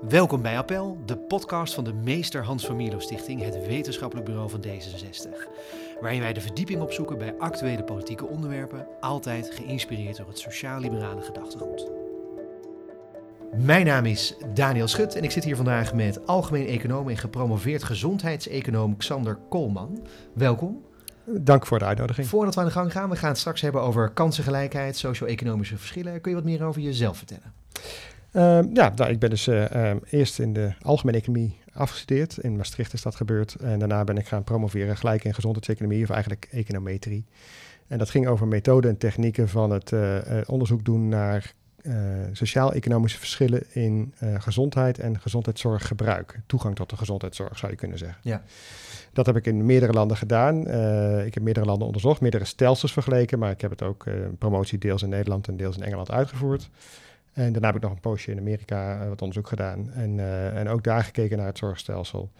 Welkom bij Appel, de podcast van de Meester Hans van Mierlo Stichting, het wetenschappelijk bureau van D66. Waarin wij de verdieping opzoeken bij actuele politieke onderwerpen, altijd geïnspireerd door het sociaal-liberale gedachtegoed. Mijn naam is Daniel Schut en ik zit hier vandaag met algemeen econoom en gepromoveerd gezondheidseconoom Xander Koolman. Welkom. Dank voor de uitnodiging. Voordat we aan de gang gaan, we gaan het straks hebben over kansengelijkheid, socio-economische verschillen. Kun je wat meer over jezelf vertellen? Uh, ja, nou, ik ben dus uh, eerst in de algemene economie afgestudeerd. In Maastricht is dat gebeurd. En daarna ben ik gaan promoveren gelijk in gezondheidseconomie, of eigenlijk econometrie. En dat ging over methoden en technieken van het uh, onderzoek doen naar sociaal-economische verschillen in gezondheid en gezondheidszorggebruik. Toegang tot de gezondheidszorg zou je kunnen zeggen. Ja. Dat heb ik in meerdere landen gedaan. ik heb meerdere landen onderzocht, meerdere stelsels vergeleken, maar ik heb het ook promotie deels in Nederland en deels in Engeland uitgevoerd. En daarna heb ik nog een poosje in Amerika uh, wat onderzoek gedaan. En, uh, en ook daar gekeken naar het zorgstelsel.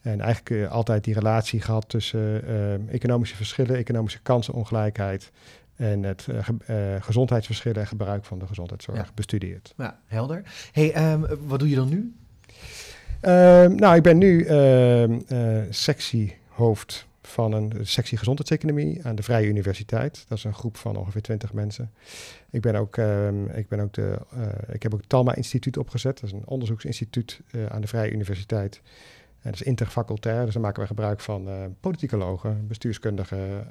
En eigenlijk uh, altijd die relatie gehad tussen economische verschillen, economische kansenongelijkheid en het gezondheidsverschillen en gebruik van de gezondheidszorg ja. bestudeerd. Ja, helder. Hey, um, wat doe je dan nu? Ehm, nou, ik ben nu ehm, sectiehoofd van een sectie gezondheidseconomie aan de Vrije Universiteit. Dat is een groep van ongeveer 20 mensen. Ik, ben ook, uh, ik, ben ook de, uh, ik heb ook het Talma Instituut opgezet. Dat is een onderzoeksinstituut uh, aan de Vrije Universiteit. Dat is interfacultair, dus dan maken we gebruik van uh, politicologen, bestuurskundigen,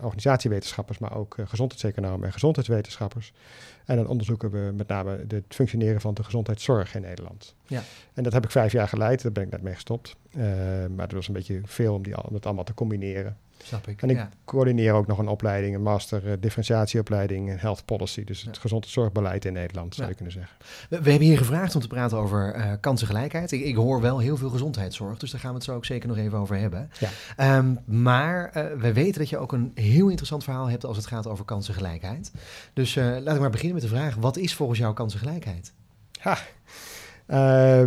organisatiewetenschappers, maar ook gezondheidseconomen en gezondheidswetenschappers. En dan onderzoeken we met name het functioneren van de gezondheidszorg in Nederland. Ja. En dat heb ik vijf jaar geleid, daar ben ik net mee gestopt. maar het was een beetje veel om, die, om het allemaal te combineren. Snap ik. En ik coördineer ook nog een opleiding, een master uh, differentiatieopleiding en health policy. Dus het ja. gezondheidszorgbeleid in Nederland, zou je kunnen zeggen. We, we, hebben hier gevraagd om te praten over uh, kansengelijkheid. Ik, ik, hoor wel heel veel gezondheidszorg, dus daar gaan we het zo ook zeker nog even over hebben. Ja. Um, maar uh, we weten dat je ook een heel interessant verhaal hebt als het gaat over kansengelijkheid. Dus laat ik maar beginnen met de vraag, wat is volgens jou kansengelijkheid? Ha. Uh,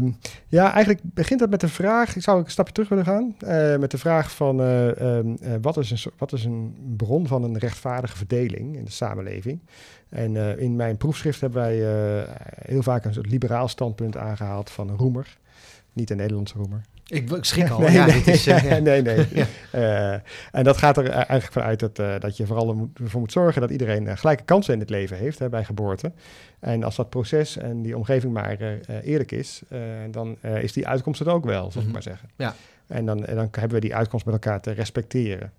ja, eigenlijk begint dat met de vraag, ik zou een stapje terug willen gaan, uh, met de vraag van uh, uh, wat, is een, wat is een bron van een rechtvaardige verdeling in de samenleving? En in mijn proefschrift hebben wij heel vaak een soort liberaal standpunt aangehaald van een roemer, niet een Nederlandse roemer. Ik, ik schrik al. nee, ja, nee, is, uh, ja. nee, nee. ja. uh, en dat gaat er eigenlijk vanuit dat, uh, dat je vooral ervoor moet zorgen dat iedereen gelijke kansen in het leven heeft hè, bij geboorte. En als dat proces en die omgeving maar eerlijk is, dan is die uitkomst er ook wel, zal mm -hmm. ik maar zeggen. Ja. En dan, en dan hebben we die uitkomst met elkaar te respecteren.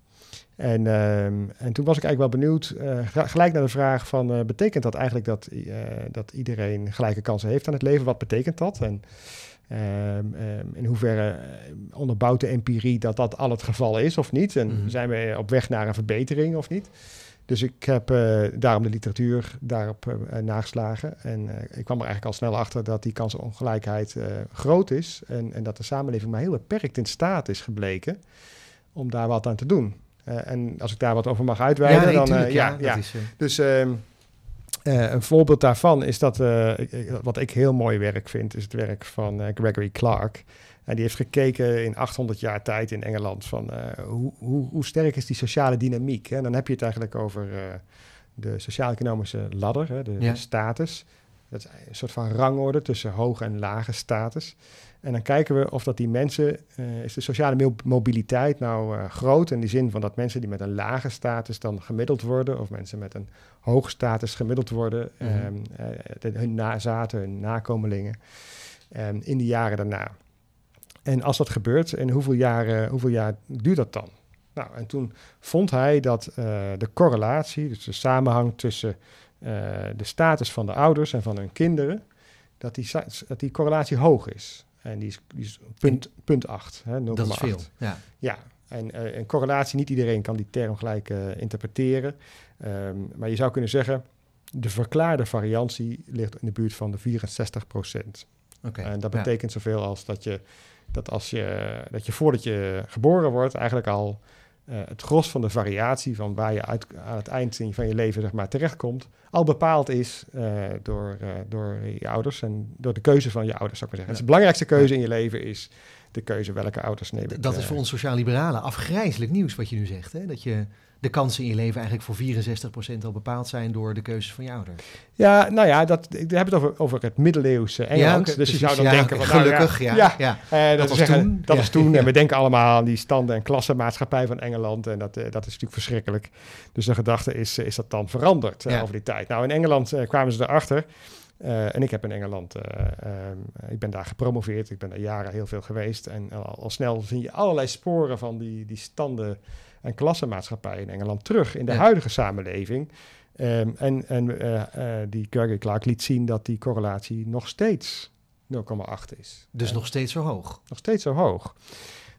En, uh, en toen was ik eigenlijk wel benieuwd, uh, gelijk naar de vraag van, uh, betekent dat eigenlijk dat, dat iedereen gelijke kansen heeft aan het leven? Wat betekent dat? En Um, um, in hoeverre onderbouwt de empirie dat dat al het geval is of niet? En mm-hmm. zijn we op weg naar een verbetering of niet? Dus ik heb uh, daarom de literatuur daarop uh, nageslagen. En ik kwam er eigenlijk al snel achter dat die kansenongelijkheid groot is. En, en, dat de samenleving maar heel beperkt in staat is gebleken om daar wat aan te doen. en als ik daar wat over mag uitweiden, ja, nee, dan... Tuurlijk, ja, ja, Is, dus... Een voorbeeld daarvan is dat, wat ik heel mooi werk vind, is het werk van Gregory Clark. En die heeft gekeken in 800 jaar tijd in Engeland van hoe, hoe, hoe, sterk is die sociale dynamiek. En dan heb je het eigenlijk over de sociaal-economische ladder, hè, de, ja. de, status. Dat is een soort van rangorde tussen hoge en lage status. En dan kijken we of dat die mensen, uh, is de sociale mobiliteit nou groot in die zin van dat mensen die met een lage status dan gemiddeld worden, of mensen met een hoge status gemiddeld worden, mm -hmm. um, uh, de, hun nazaten, hun nakomelingen, um, in de jaren daarna. En als dat gebeurt, en hoeveel, jaren, hoeveel jaar duurt dat dan? Nou, en toen vond hij dat de correlatie, dus de samenhang tussen de status van de ouders en van hun kinderen, dat die, dat die correlatie hoog is. En die is, die is punt, punt 8. Hè, 0, dat is veel, ja. Ja, en uh, een correlatie, niet iedereen kan die term gelijk interpreteren. Um, maar je zou kunnen zeggen, de verklaarde variantie ligt in de buurt van de 64 procent. Okay, en dat betekent ja. zoveel als dat je, dat als je, dat je voordat je geboren wordt, eigenlijk al uh, het gros van de variatie van waar je uit, aan het eind van je leven zeg maar, terechtkomt, al bepaald is uh, door, uh, door je ouders en door de keuze van je ouders, zou ik maar zeggen. Ja. Dus de belangrijkste keuze in je leven is de keuze welke ouders neem ik. Dat is voor ons sociaal-liberalen afgrijzelijk nieuws wat je nu zegt. Hè? Dat je de kansen in je leven eigenlijk voor 64% al bepaald zijn door de keuzes van je ouder. Ja, nou ja, dat, ik heb het over, over het middeleeuwse Engeland. Ja, dus je zou dan Ja, denken... nou gelukkig, ja, ja, ja. eh, dat, was zeggen, toen. Dat is toen. En we denken allemaal aan die standen- en klassenmaatschappij van Engeland. En dat, eh, dat is natuurlijk verschrikkelijk. Dus de gedachte is, is dat dan veranderd eh, over die tijd. Nou, in Engeland eh, kwamen ze erachter... eh, en ik heb in Engeland, eh, ik ben daar gepromoveerd, ik ben daar jaren heel veel geweest. En al, al snel zie je allerlei sporen van die, die standen en klassenmaatschappij in Engeland terug in de Ja. huidige samenleving. Ehm, en en eh, eh, die Gregory Clark liet zien dat die correlatie nog steeds 0,8 is. Dus Eh, nog steeds zo hoog. nog steeds zo hoog.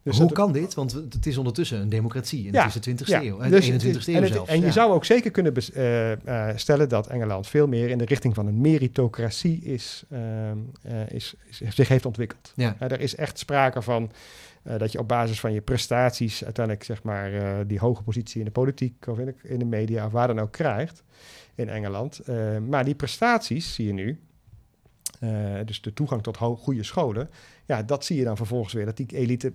Dus Hoe kan dit? Want het is ondertussen een democratie en Ja, het is de 20ste ja, eeuw, en dus de het is- 21ste eeuw en het- zelfs. En je ja. zou ook zeker kunnen eh, eh, stellen dat Engeland veel meer in de richting van een meritocratie is, ehm, eh, is, is- zich heeft ontwikkeld. Ja. Eh, er is echt sprake van eh, dat je op basis van je prestaties uiteindelijk zeg maar eh, die hoge positie in de politiek of in de, in de media of waar dan ook krijgt in Engeland. Eh, maar die prestaties zie je nu, dus de toegang tot goede scholen, ja, dat zie je dan vervolgens weer dat die elite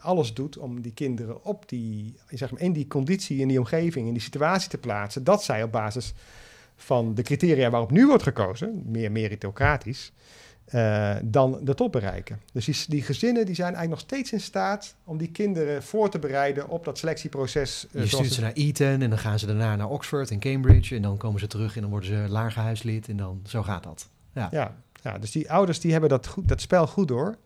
alles doet om die kinderen op die, zeg maar, in die conditie, in die omgeving, in die situatie te plaatsen, dat zij op basis van de criteria waarop nu wordt gekozen, meer meritocratisch, eh, dan de top bereiken. Dus die, die gezinnen die zijn eigenlijk nog steeds in staat om die kinderen voor te bereiden op dat selectieproces. eh, Je stuurt ze naar Eton en dan gaan ze daarna naar Oxford en Cambridge en dan komen ze terug en dan worden ze lagerhuislid en dan zo gaat dat. Ja. ja, ja, dus die ouders die hebben dat, goed, dat spel goed door.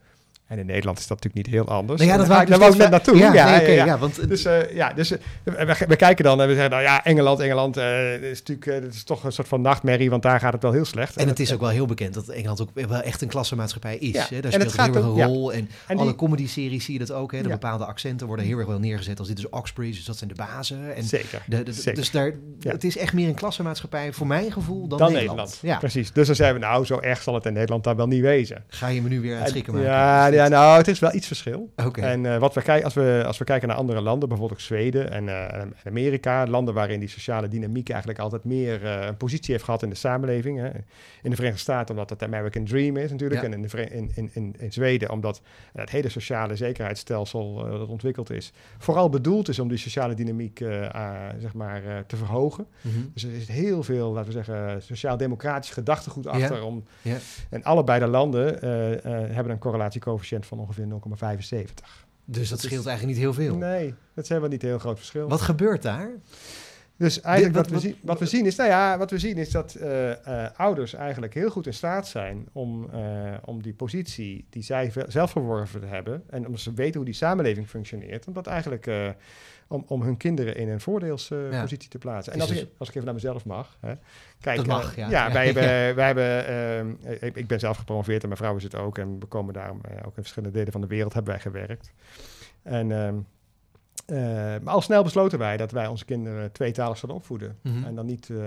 En in Nederland is dat natuurlijk niet heel anders. Nou ja, dat En wou ik daar dus net naartoe. Ja, Ja, nee, ja, oké, ja. ja, want Dus eh, ja, dus eh, we, we kijken dan en we zeggen, nou ja, Engeland, Engeland, eh, is natuurlijk, dat is toch een soort van nachtmerrie, want daar gaat het wel heel slecht. En het is ook wel heel bekend dat Engeland ook wel echt een klassenmaatschappij is. Ja, Hè? Daar het speelt gaat heel erg een ja. rol. En, En alle die- comedy-series zie je dat ook. Hè? De bepaalde accenten worden heel erg wel neergezet als dit is Oxbridge, dus dat zijn de bazen. En Zeker. de, de- zeker. dus daar, het is echt meer een klassenmaatschappij voor mijn gevoel dan, dan Nederland. Nederland. Ja. Precies. Dus dan zeiden we, nou, zo erg zal het in Nederland dan wel niet wezen. Ga je me nu weer het schrikken maken? Ja, ja, nou, het is wel iets verschil. En eh, wat we kijken, als we, als we kijken naar andere landen, bijvoorbeeld Zweden en, eh, Amerika, landen waarin die sociale dynamiek eigenlijk altijd meer eh, een positie heeft gehad in de samenleving. Hè. In de Verenigde Staten omdat het de American Dream is natuurlijk. Ja. En in, de, in, in, in, in Zweden omdat het hele sociale zekerheidsstelsel dat ontwikkeld is, vooral bedoeld is om die sociale dynamiek zeg maar, te verhogen. Mhm. Dus er is heel veel, laten we zeggen, sociaal-democratisch gedachtegoed Ja. achter. Om, Ja. En allebei de landen hebben een correlatiecoëfficiënt van ongeveer 0,75. Dus dat scheelt eigenlijk niet heel veel. Nee, dat is helemaal niet een heel groot verschil. Wat gebeurt daar? Dus eigenlijk wat, wat- we, zien, wat we zien is, nou ja, wat we zien is dat eh, eh, ouders eigenlijk heel goed in staat zijn om, eh, om die positie die zij zelf verworven hebben en omdat ze weten hoe die samenleving functioneert, om dat eigenlijk om, om hun kinderen in een voordeelspositie Ja. positie te plaatsen. En als ik, als ik even naar mezelf mag. Hè. Kijk, Dat mag, eh, ja. ja. Wij hebben, wij hebben ehm, ik, ik ben zelf gepromoveerd en mijn vrouw is het ook. En we komen daarom eh, ook in verschillende delen van de wereld hebben wij gewerkt. En eh, maar al snel besloten wij dat wij onze kinderen tweetalig zouden opvoeden. Mhm. En dan niet eh,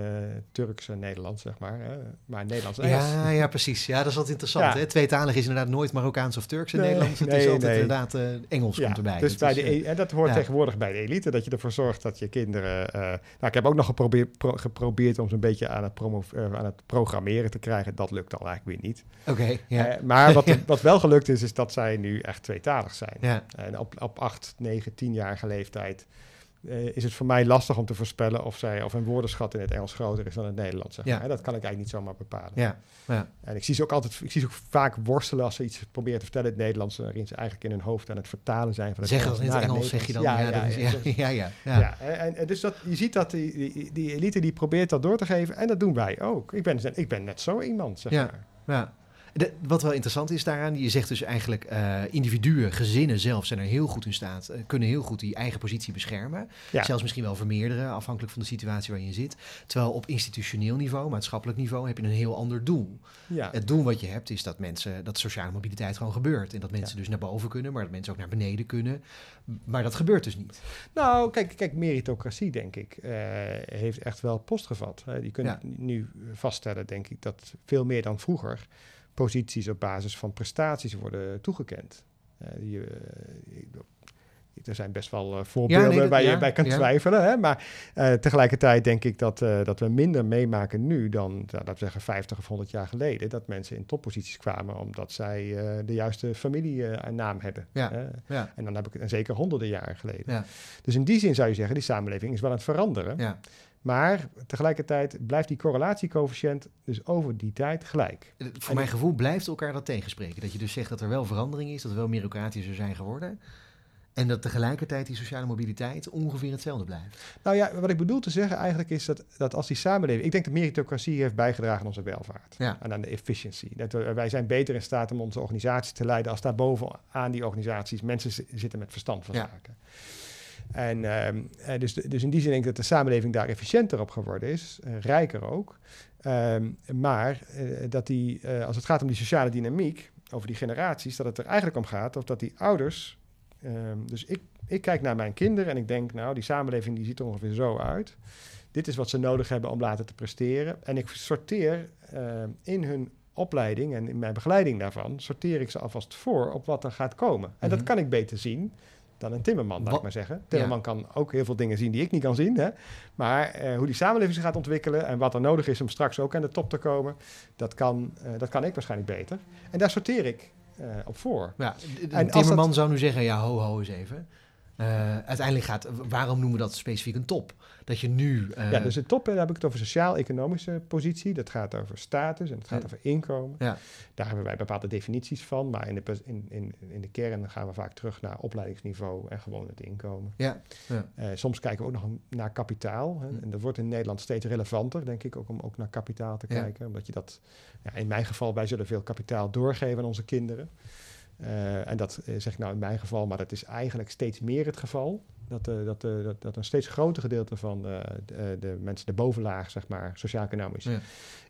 Turks en Nederlands, zeg maar, hè, maar Nederlands en Engels. Ja, ja, precies. Ja, dat is altijd interessant. Ja. Hè? Tweetalig is inderdaad nooit Marokkaans of Turks in Nee, Nederland. Het is nee, altijd nee. inderdaad eh, Engels komt erbij. Dus Dat bij is, de, e- en dat hoort ja. tegenwoordig bij de elite, dat je ervoor zorgt dat je kinderen... nou, ik heb ook nog geprobeerd, pro- geprobeerd om ze een beetje aan het, promo, aan het programmeren te krijgen. Dat lukt dan eigenlijk weer niet. Oké, ja. Maar wat, wat wel gelukt is, is dat zij nu echt tweetalig zijn. ja. En op, op 8, 9, 10-jarige leeftijd eh, is het voor mij lastig om te voorspellen of, zij, of hun woordenschat in het Engels groter is dan het Nederlands. Zeg Ja. maar. En dat kan ik eigenlijk niet zomaar bepalen. Ja, ja. En ik zie ze ook altijd, ik zie ze ook vaak worstelen als ze iets proberen te vertellen in het Nederlands, waarin ze eigenlijk in hun hoofd aan het vertalen zijn van het Zeg in Engels het naar Engels, zeg je dan? Ja, Ja, ja, ja, ja, ja, ja, ja. ja, en, en dus dat, je ziet dat die, die, die elite die probeert dat door te geven en dat doen wij ook. Ik ben, ik ben net zo iemand, zeg Ja. maar. Ja. De- wat wel interessant is daaraan, je zegt dus eigenlijk eh, individuen, gezinnen zelf zijn er heel goed in staat, eh, kunnen heel goed die eigen positie beschermen. Ja. Zelfs misschien wel vermeerderen, afhankelijk van de situatie waar je zit. Terwijl op institutioneel niveau, maatschappelijk niveau, heb je een heel ander doel. Ja. Het doel wat je hebt is dat mensen, dat sociale mobiliteit gewoon gebeurt. En dat mensen dus naar boven kunnen, maar dat mensen ook naar beneden kunnen. Maar dat gebeurt dus niet. Nou, kijk, kijk meritocratie, denk ik, eh, heeft echt wel post gevat. Je kunt nu vaststellen, denk ik, dat veel meer dan vroeger posities op basis van prestaties worden toegekend. Eh, die, eh, Er zijn best wel uh, voorbeelden ja, nee, waar je bij kan twijfelen. Hè? Maar uh, tegelijkertijd denk ik dat, uh, dat we minder meemaken nu dan, nou, dat we zeggen, 50 of 100 jaar geleden. Dat mensen in topposities kwamen omdat zij de juiste familienaam hebben. Ja. En dan heb ik het zeker honderden jaren geleden. Dus in die zin zou je zeggen, die samenleving is wel aan het veranderen. Maar tegelijkertijd blijft die correlatiecoëfficiënt dus over die tijd gelijk. Voor mijn gevoel blijft elkaar dat tegenspreken. Dat je dus zegt dat er wel verandering is, dat er wel meritocratischer zijn geworden. En dat tegelijkertijd die sociale mobiliteit ongeveer hetzelfde blijft. Nou ja, wat ik bedoel te zeggen eigenlijk is dat, dat als die samenleving... Ik denk dat meritocratie heeft bijgedragen aan onze welvaart. Ja. En aan de efficiëntie. Dat wij zijn beter in staat om onze organisaties te leiden... als daar bovenaan die organisaties mensen zitten met verstand van zaken. En ehm, eh, dus, dus in die zin denk ik dat de samenleving daar efficiënter op geworden is, uh, rijker ook. Ehm, maar uh, dat die, als het gaat om die sociale dynamiek, over die generaties, dat het er eigenlijk om gaat of dat die ouders. Um, dus ik, ik kijk naar mijn kinderen en ik denk, nou, die samenleving die ziet er ongeveer zo uit. Dit is wat ze nodig hebben om later te presteren. En ik sorteer in hun opleiding en in mijn begeleiding daarvan, sorteer ik ze alvast voor op wat er gaat komen. En dat mhm. kan ik beter zien dan een timmerman, laat ik maar zeggen. Timmerman kan ook heel veel dingen zien die ik niet kan zien. Hè? Maar eh, hoe die samenleving zich gaat ontwikkelen en wat er nodig is om straks ook aan de top te komen, dat kan, uh, dat kan ik waarschijnlijk beter. En daar sorteer ik uh, op voor. Ja, en timmerman zou nu zeggen, ja, ho, ho eens even. Uiteindelijk gaat, waarom noemen we dat specifiek een top? dat je nu... Uh... Ja, dus de top, daar heb ik het over sociaal-economische positie. Dat gaat over status en het gaat over inkomen. Ja. Daar hebben wij bepaalde definities van. Maar in de, in, in, in de kern gaan we vaak terug naar opleidingsniveau en gewoon het inkomen. Ja. ja. Uh, soms kijken we ook nog naar kapitaal. Hè. Hm. En dat wordt in Nederland steeds relevanter, denk ik, ook om ook naar kapitaal te kijken. Omdat je dat, ja, in mijn geval, wij zullen veel kapitaal doorgeven aan onze kinderen. Uh, en dat zeg ik nou in mijn geval, maar dat is eigenlijk steeds meer het geval dat, uh, dat, uh, dat, dat, een steeds groter gedeelte van de, de, mensen, de bovenlaag, zeg maar, sociaal-economisch, ja.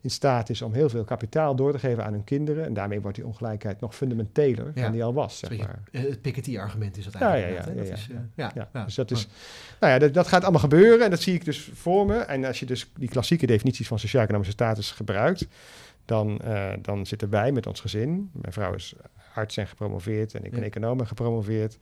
in staat is om heel veel kapitaal door te geven aan hun kinderen. En daarmee wordt die ongelijkheid nog fundamenteler ja. dan die al was, zeg maar. Het Piketty-argument is dat eigenlijk. Ja, ja, ja. Ja, ja. Dus dat is, nou ja, dat, dat, gaat allemaal gebeuren en dat zie ik dus voor me. En als je dus die klassieke definities van sociaal-economische status gebruikt, dan, dan zitten wij met ons gezin. Mijn vrouw is arts en gepromoveerd en ik ben econoom en gepromoveerd.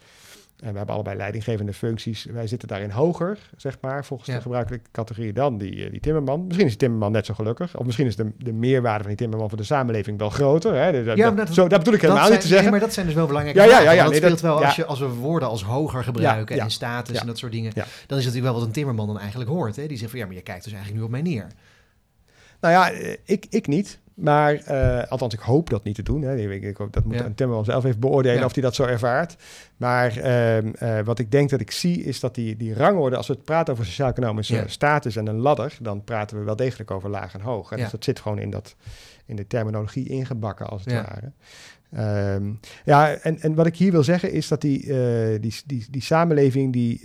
En we hebben allebei leidinggevende functies. Wij zitten daarin hoger, zeg maar, volgens de gebruikelijke categorie dan die, eh, die timmerman. Misschien is die timmerman net zo gelukkig. Of misschien is de, de meerwaarde van die timmerman voor de samenleving wel groter. Hè? De, ja, dat, zo, dat bedoel ik helemaal niet te zeggen. Nee, maar dat zijn dus wel belangrijke ja, ja, ja, ja, dat speelt wel als, je, als we woorden als hoger gebruiken en status en dat soort dingen. Dan is het natuurlijk wel wat een timmerman dan eigenlijk hoort. Hè? Die zegt van ja, maar je kijkt dus eigenlijk nu op mij neer. Nou ja, eh, ik, ik niet. Maar, uh, althans, ik hoop dat niet te doen. Hè. Ik, ik, dat moet ja. een Timmerman zelf even beoordelen of hij dat zo ervaart. Maar uh, uh, wat ik denk dat ik zie, is dat die, die rangorde... als we het praten over sociaal-economische ja. status en een ladder... dan praten we wel degelijk over laag en hoog. Dus dat zit gewoon in, dat, in de terminologie ingebakken, als het ware. Um, ja, en, en wat ik hier wil zeggen is dat die, die, die, die samenleving, die,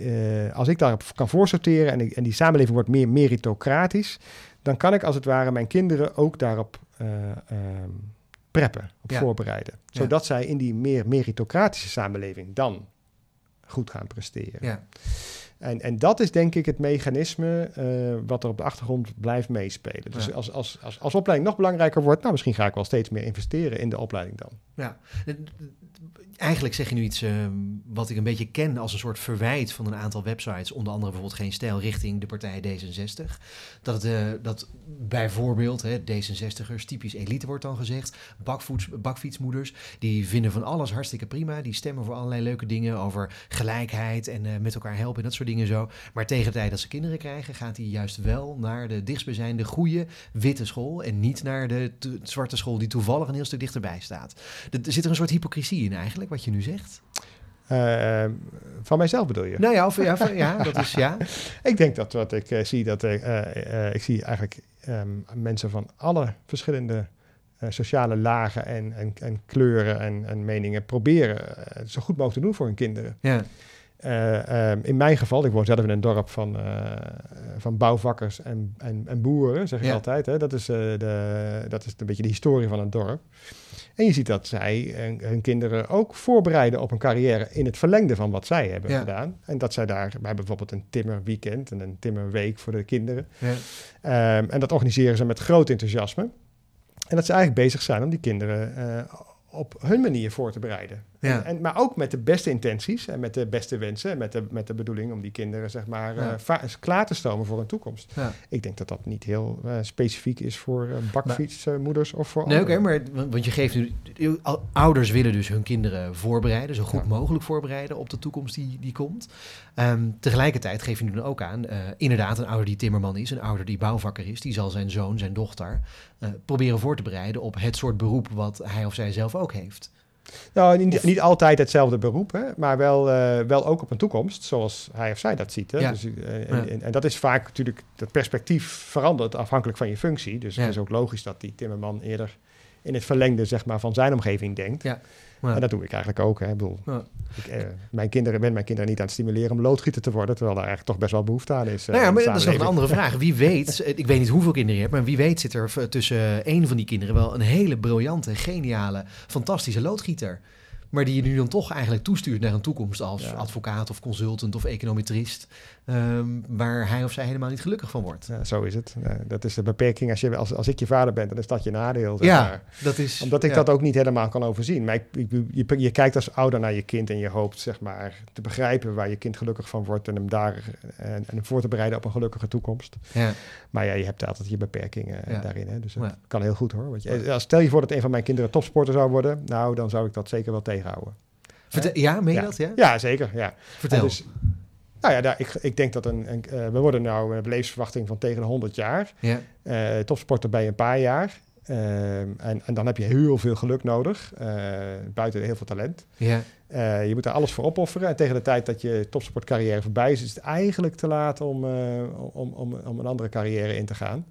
als ik daarop kan voorsorteren... En die, en die samenleving wordt meer meritocratisch dan kan ik als het ware mijn kinderen ook daarop um, preppen, op voorbereiden. Zodat zij in die meer meritocratische samenleving dan goed gaan presteren. Ja. En, en dat is denk ik het mechanisme uh, wat er op de achtergrond blijft meespelen. Dus als, als, als, als opleiding nog belangrijker wordt, nou misschien ga ik wel steeds meer investeren in de opleiding dan. Ja, eigenlijk zeg je nu iets uh, wat ik een beetje ken als een soort verwijt van een aantal websites, onder andere bijvoorbeeld Geen Stijl, richting de partij D66. Dat, uh, dat bijvoorbeeld hè, D66ers, typisch elite wordt dan gezegd, bakfietsmoeders, die vinden van alles hartstikke prima. Die stemmen voor allerlei leuke dingen over gelijkheid en uh, met elkaar helpen en dat soort dingen zo. Maar tegen de tijd dat ze kinderen krijgen, gaat hij juist wel naar de dichtstbijzijnde goede witte school en niet naar de zwarte school die toevallig een heel stuk dichterbij staat. Er zit er een soort hypocrisie in eigenlijk wat je nu zegt? Uh, van mijzelf bedoel je? Nou ja, of, ja, ja dat is ja. ik denk dat wat ik uh, zie, dat uh, ik zie eigenlijk um, mensen van alle verschillende sociale lagen en, en, en kleuren en, en, meningen proberen zo goed mogelijk te doen voor hun kinderen. Ja. Um, in mijn geval, ik woon zelf in een dorp van, van bouwvakkers en, en, en boeren, zeg ik altijd. Hè? Dat, is, de, dat is een beetje de historie van een dorp. En je ziet dat zij hun kinderen ook voorbereiden op een carrière in het verlengde van wat zij hebben gedaan. En dat zij daar, hebben bijvoorbeeld een timmerweekend en een timmerweek voor de kinderen. Ja. Um, en dat organiseren ze met groot enthousiasme. En dat ze eigenlijk bezig zijn om die kinderen uh, op hun manier voor te bereiden. En, en, maar ook met de beste intenties en met de beste wensen. En met de, met de bedoeling om die kinderen zeg maar, ja. klaar te stomen voor een toekomst. Ik denk dat dat niet heel specifiek is voor bakfietsmoeders of voor Nee, oké, maar want je geeft nu... Ouders willen dus hun kinderen voorbereiden, zo goed mogelijk voorbereiden op de toekomst die, die komt. Um, tegelijkertijd geef je nu dan ook aan, inderdaad, een ouder die timmerman is, een ouder die bouwvakker is, die zal zijn zoon, zijn dochter proberen voor te bereiden op het soort beroep wat hij of zij zelf ook heeft. Nou, niet, niet altijd hetzelfde beroep, hè, maar wel, uh, wel ook op een toekomst, zoals hij of zij dat ziet. Hè. Dus, uh, en, en, dat is vaak natuurlijk, het perspectief verandert afhankelijk van je functie. Dus het is ook logisch dat die timmerman eerder in het verlengde zeg maar, van zijn omgeving denkt. Ja. En dat doe ik eigenlijk ook. Hè. Ik bedoel, ik, eh, mijn kinderen, ben mijn kinderen niet aan het stimuleren om loodgieter te worden, terwijl daar eigenlijk toch best wel behoefte aan is. Nou ja, maar dat is nog een andere vraag. Wie weet, ik weet niet hoeveel kinderen je hebt, maar wie weet zit er tussen één van die kinderen wel een hele briljante, geniale, fantastische loodgieter. Maar die je nu dan toch eigenlijk toestuurt naar een toekomst als advocaat of consultant of econometrist. Um, waar hij of zij helemaal niet gelukkig van wordt. Ja, zo is het. dat is de beperking. Als, je, als, als ik je vader ben, dan is dat je nadeel. Zeg ja, dat is... Omdat ik dat ook niet helemaal kan overzien. Maar ik, je, je, kijkt als ouder naar je kind en je hoopt zeg maar, te begrijpen waar je kind gelukkig van wordt en hem daar en, en voor te bereiden op een gelukkige toekomst. Ja. Maar ja, je hebt altijd je beperkingen daarin. Hè? Dus het kan heel goed hoor. Want je, stel je voor dat een van mijn kinderen topsporter zou worden, nou dan zou ik dat zeker wel tegenhouden. Vertel, ja, meen je dat? Ja? ja, zeker. Ja. Vertel. Dus, nou ja, daar, ik, ik denk dat een, een uh, we worden nou een levensverwachting van tegen de 100 jaar. Ja. Uh, topsporter bij een paar jaar. Uh, en, en, dan heb je heel veel geluk nodig, buiten heel veel talent. Ja. je moet er alles voor opofferen. En tegen de tijd dat je topsportcarrière voorbij is, is het eigenlijk te laat om, om, om, om een andere carrière in te gaan.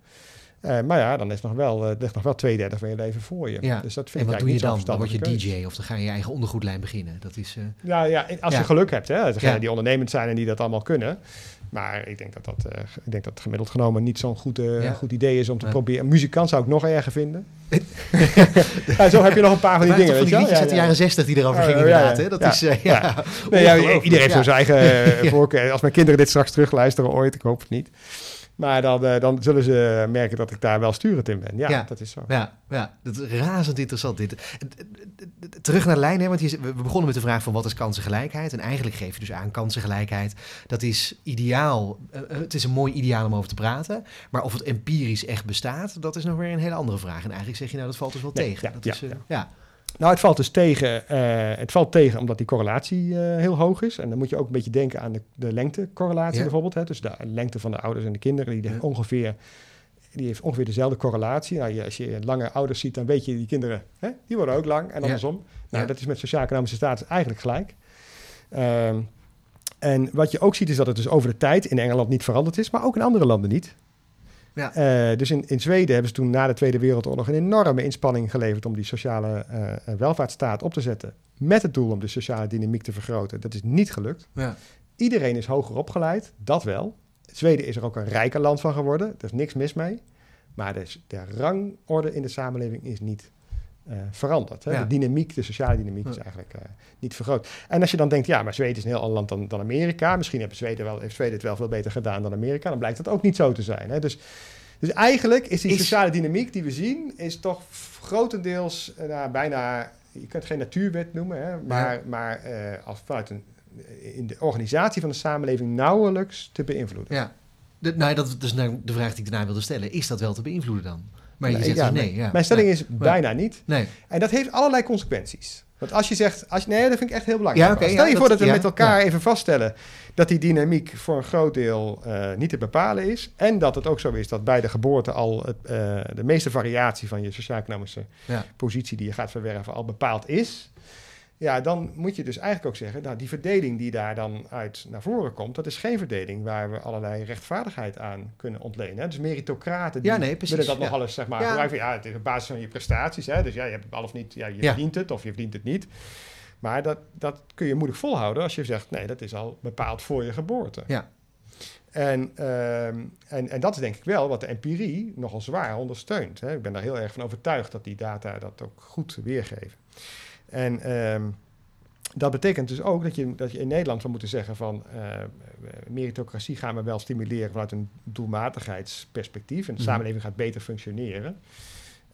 Uh, maar ja, dan is nog wel, uh, ligt nog wel twee derde van je leven voor je. Ja. Dus dat vind en wat doe je dan? Dan word je DJ of dan ga je je eigen ondergoedlijn beginnen. Dat is, uh, ja, ja, als je geluk hebt. Hè. Die ondernemend zijn en die dat allemaal kunnen. Maar ik denk dat dat, ik denk dat gemiddeld genomen niet zo'n goed, goed idee is om te proberen. Een muzikant zou ik nog erger vinden. ja, zo heb je nog een paar van die dingen. Van die liedjes uit de jaren zestig die erover gingen inderdaad. Hè? Dat is, ja. Nee, iedereen heeft zo zijn eigen voorkeur. Als mijn kinderen dit straks terugluisteren ooit, ik hoop het niet. Maar dan, uh, dan zullen ze merken dat ik daar wel sturend in ben. Ja, dat is zo. Ja, ja, dat is razend interessant dit. Terug naar de lijn, hè, want je, we begonnen met de vraag van wat is kansengelijkheid? En eigenlijk geef je dus aan kansengelijkheid. Dat is ideaal. Uh, het is een mooi ideaal om over te praten. Maar of het empirisch echt bestaat, dat is nog weer een hele andere vraag. En eigenlijk zeg je nou, dat valt dus wel tegen. Ja, dat ja, is, uh, ja. Nou, het valt dus tegen, uh, het valt tegen omdat die correlatie uh, heel hoog is. En dan moet je ook een beetje denken aan de, de lengtecorrelatie ja. bijvoorbeeld. Hè? Dus de lengte van de ouders en de kinderen, die, ja. ongeveer, die heeft ongeveer dezelfde correlatie. Nou, je, als je lange ouders ziet, dan weet je, die kinderen, hè, die worden ook lang en andersom. Nou, dat is met sociaal-economische status eigenlijk gelijk. Um, en wat je ook ziet is dat het dus over de tijd in Engeland niet veranderd is, maar ook in andere landen niet. Ja. Uh, dus in, in Zweden hebben ze toen na de Tweede Wereldoorlog een enorme inspanning geleverd om die sociale uh, welvaartsstaat op te zetten. Met het doel om de sociale dynamiek te vergroten. Dat is niet gelukt. Ja. Iedereen is hoger opgeleid, dat wel. Zweden is er ook een rijker land van geworden. Er is niks mis mee. Maar de, de rangorde in de samenleving is niet uh, veranderd. Hè? Ja. De dynamiek, de sociale dynamiek is eigenlijk uh, niet vergroot. En als je dan denkt, ja, maar Zweden is een heel ander land dan, dan Amerika. Misschien heeft Zweden, wel, heeft Zweden het wel veel beter gedaan dan Amerika. Dan blijkt dat ook niet zo te zijn. Hè? Dus, dus eigenlijk is die is... sociale dynamiek die we zien, is toch grotendeels uh, nou, bijna, je kunt het geen natuurwet noemen, hè? maar, ja. maar als vanuit een, in de organisatie van de samenleving nauwelijks te beïnvloeden. Ja, de, nou, dat is dus nou de vraag die ik daarna wilde stellen. Is dat wel te beïnvloeden dan? Maar je zegt ja, dus nee. Ja. Mijn stelling is bijna niet. Nee. En dat heeft allerlei consequenties. Want als je zegt, als, nee, dat vind ik echt heel belangrijk. Ja, okay, Stel je voor dat, dat we met elkaar even vaststellen dat die dynamiek voor een groot deel uh, niet te bepalen is. En dat het ook zo is dat bij de geboorte al het, uh, de meeste variatie van je sociaal-economische positie die je gaat verwerven al bepaald is. Ja, dan moet je dus eigenlijk ook zeggen, nou, die verdeling die daar dan uit naar voren komt, dat is geen verdeling waar we allerlei rechtvaardigheid aan kunnen ontlenen. Hè. Dus meritocraten die ja, nee, precies, willen dat ja. nog alles zeg maar ja. ja, het is op basis van je prestaties. Hè. Dus ja, je hebt het al of niet, ja, je verdient het of je verdient het niet. Maar dat, dat kun je moedig volhouden als je zegt, nee, dat is al bepaald voor je geboorte. Ja. En, um, en, en dat is denk ik wel wat de empirie nogal zwaar ondersteunt. Hè. Ik ben daar heel erg van overtuigd dat die data dat ook goed weergeven. En um, dat betekent dus ook dat je, dat je in Nederland zou moeten zeggen van uh, meritocratie gaan we wel stimuleren vanuit een doelmatigheidsperspectief. En de mm. samenleving gaat beter functioneren.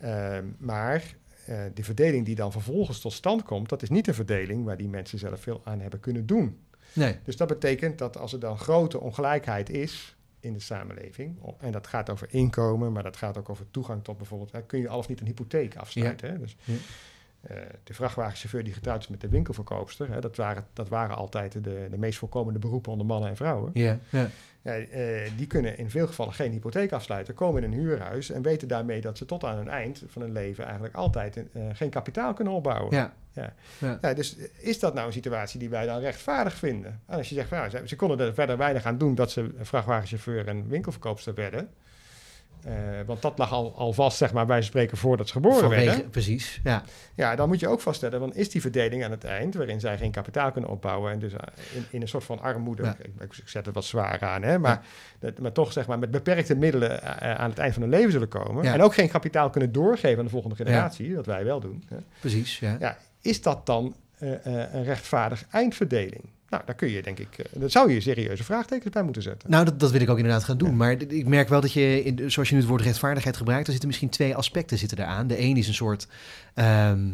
Uh, maar uh, uh, de verdeling die dan vervolgens tot stand komt, dat is niet een verdeling waar die mensen zelf veel aan hebben kunnen doen. Nee. Dus dat betekent dat als er dan grote ongelijkheid is in de samenleving, en dat gaat over inkomen, maar dat gaat ook over toegang tot bijvoorbeeld, hè, kun je alles niet een hypotheek afsluiten. Hè? Dus, Ja. Eh, de vrachtwagenchauffeur die getrouwd is met de winkelverkoopster, hè, dat, waren, dat waren altijd de, de meest voorkomende beroepen onder mannen en vrouwen. Ja, ja. Ja, eh, die kunnen in veel gevallen geen hypotheek afsluiten, komen in een huurhuis en weten daarmee dat ze tot aan hun eind van hun leven eigenlijk altijd eh, geen kapitaal kunnen opbouwen. ja. Ja. Ja. Ja, dus is dat nou een situatie die wij dan rechtvaardig vinden? En als je zegt, van, ze, ze konden er verder weinig aan doen dat ze vrachtwagenchauffeur en winkelverkoopster werden. Eh, want dat lag al, al vast, zeg maar, bij spreken voordat ze geboren Vanwege, werden. precies. Ja. Ja, dan moet je ook vaststellen, dan is die verdeling aan het eind, waarin zij geen kapitaal kunnen opbouwen en dus eh, in, in een soort van armoede, Ja. ik, ik, zet het wat zwaar aan, hè, maar, dat, maar toch zeg maar met beperkte middelen eh, aan het eind van hun leven zullen komen Ja. en ook geen kapitaal kunnen doorgeven aan de volgende generatie, dat wij wel doen. Hè. Precies. Ja. Ja, is dat dan een rechtvaardig eindverdeling? Nou, daar kun je denk ik, uh, daar zou je serieuze vraagtekens bij moeten zetten. Nou, dat, dat wil ik ook inderdaad gaan doen. Maar ik merk wel dat je, in, zoals je nu het woord rechtvaardigheid gebruikt, er zitten misschien twee aspecten zitten eraan. De een is een soort ehm,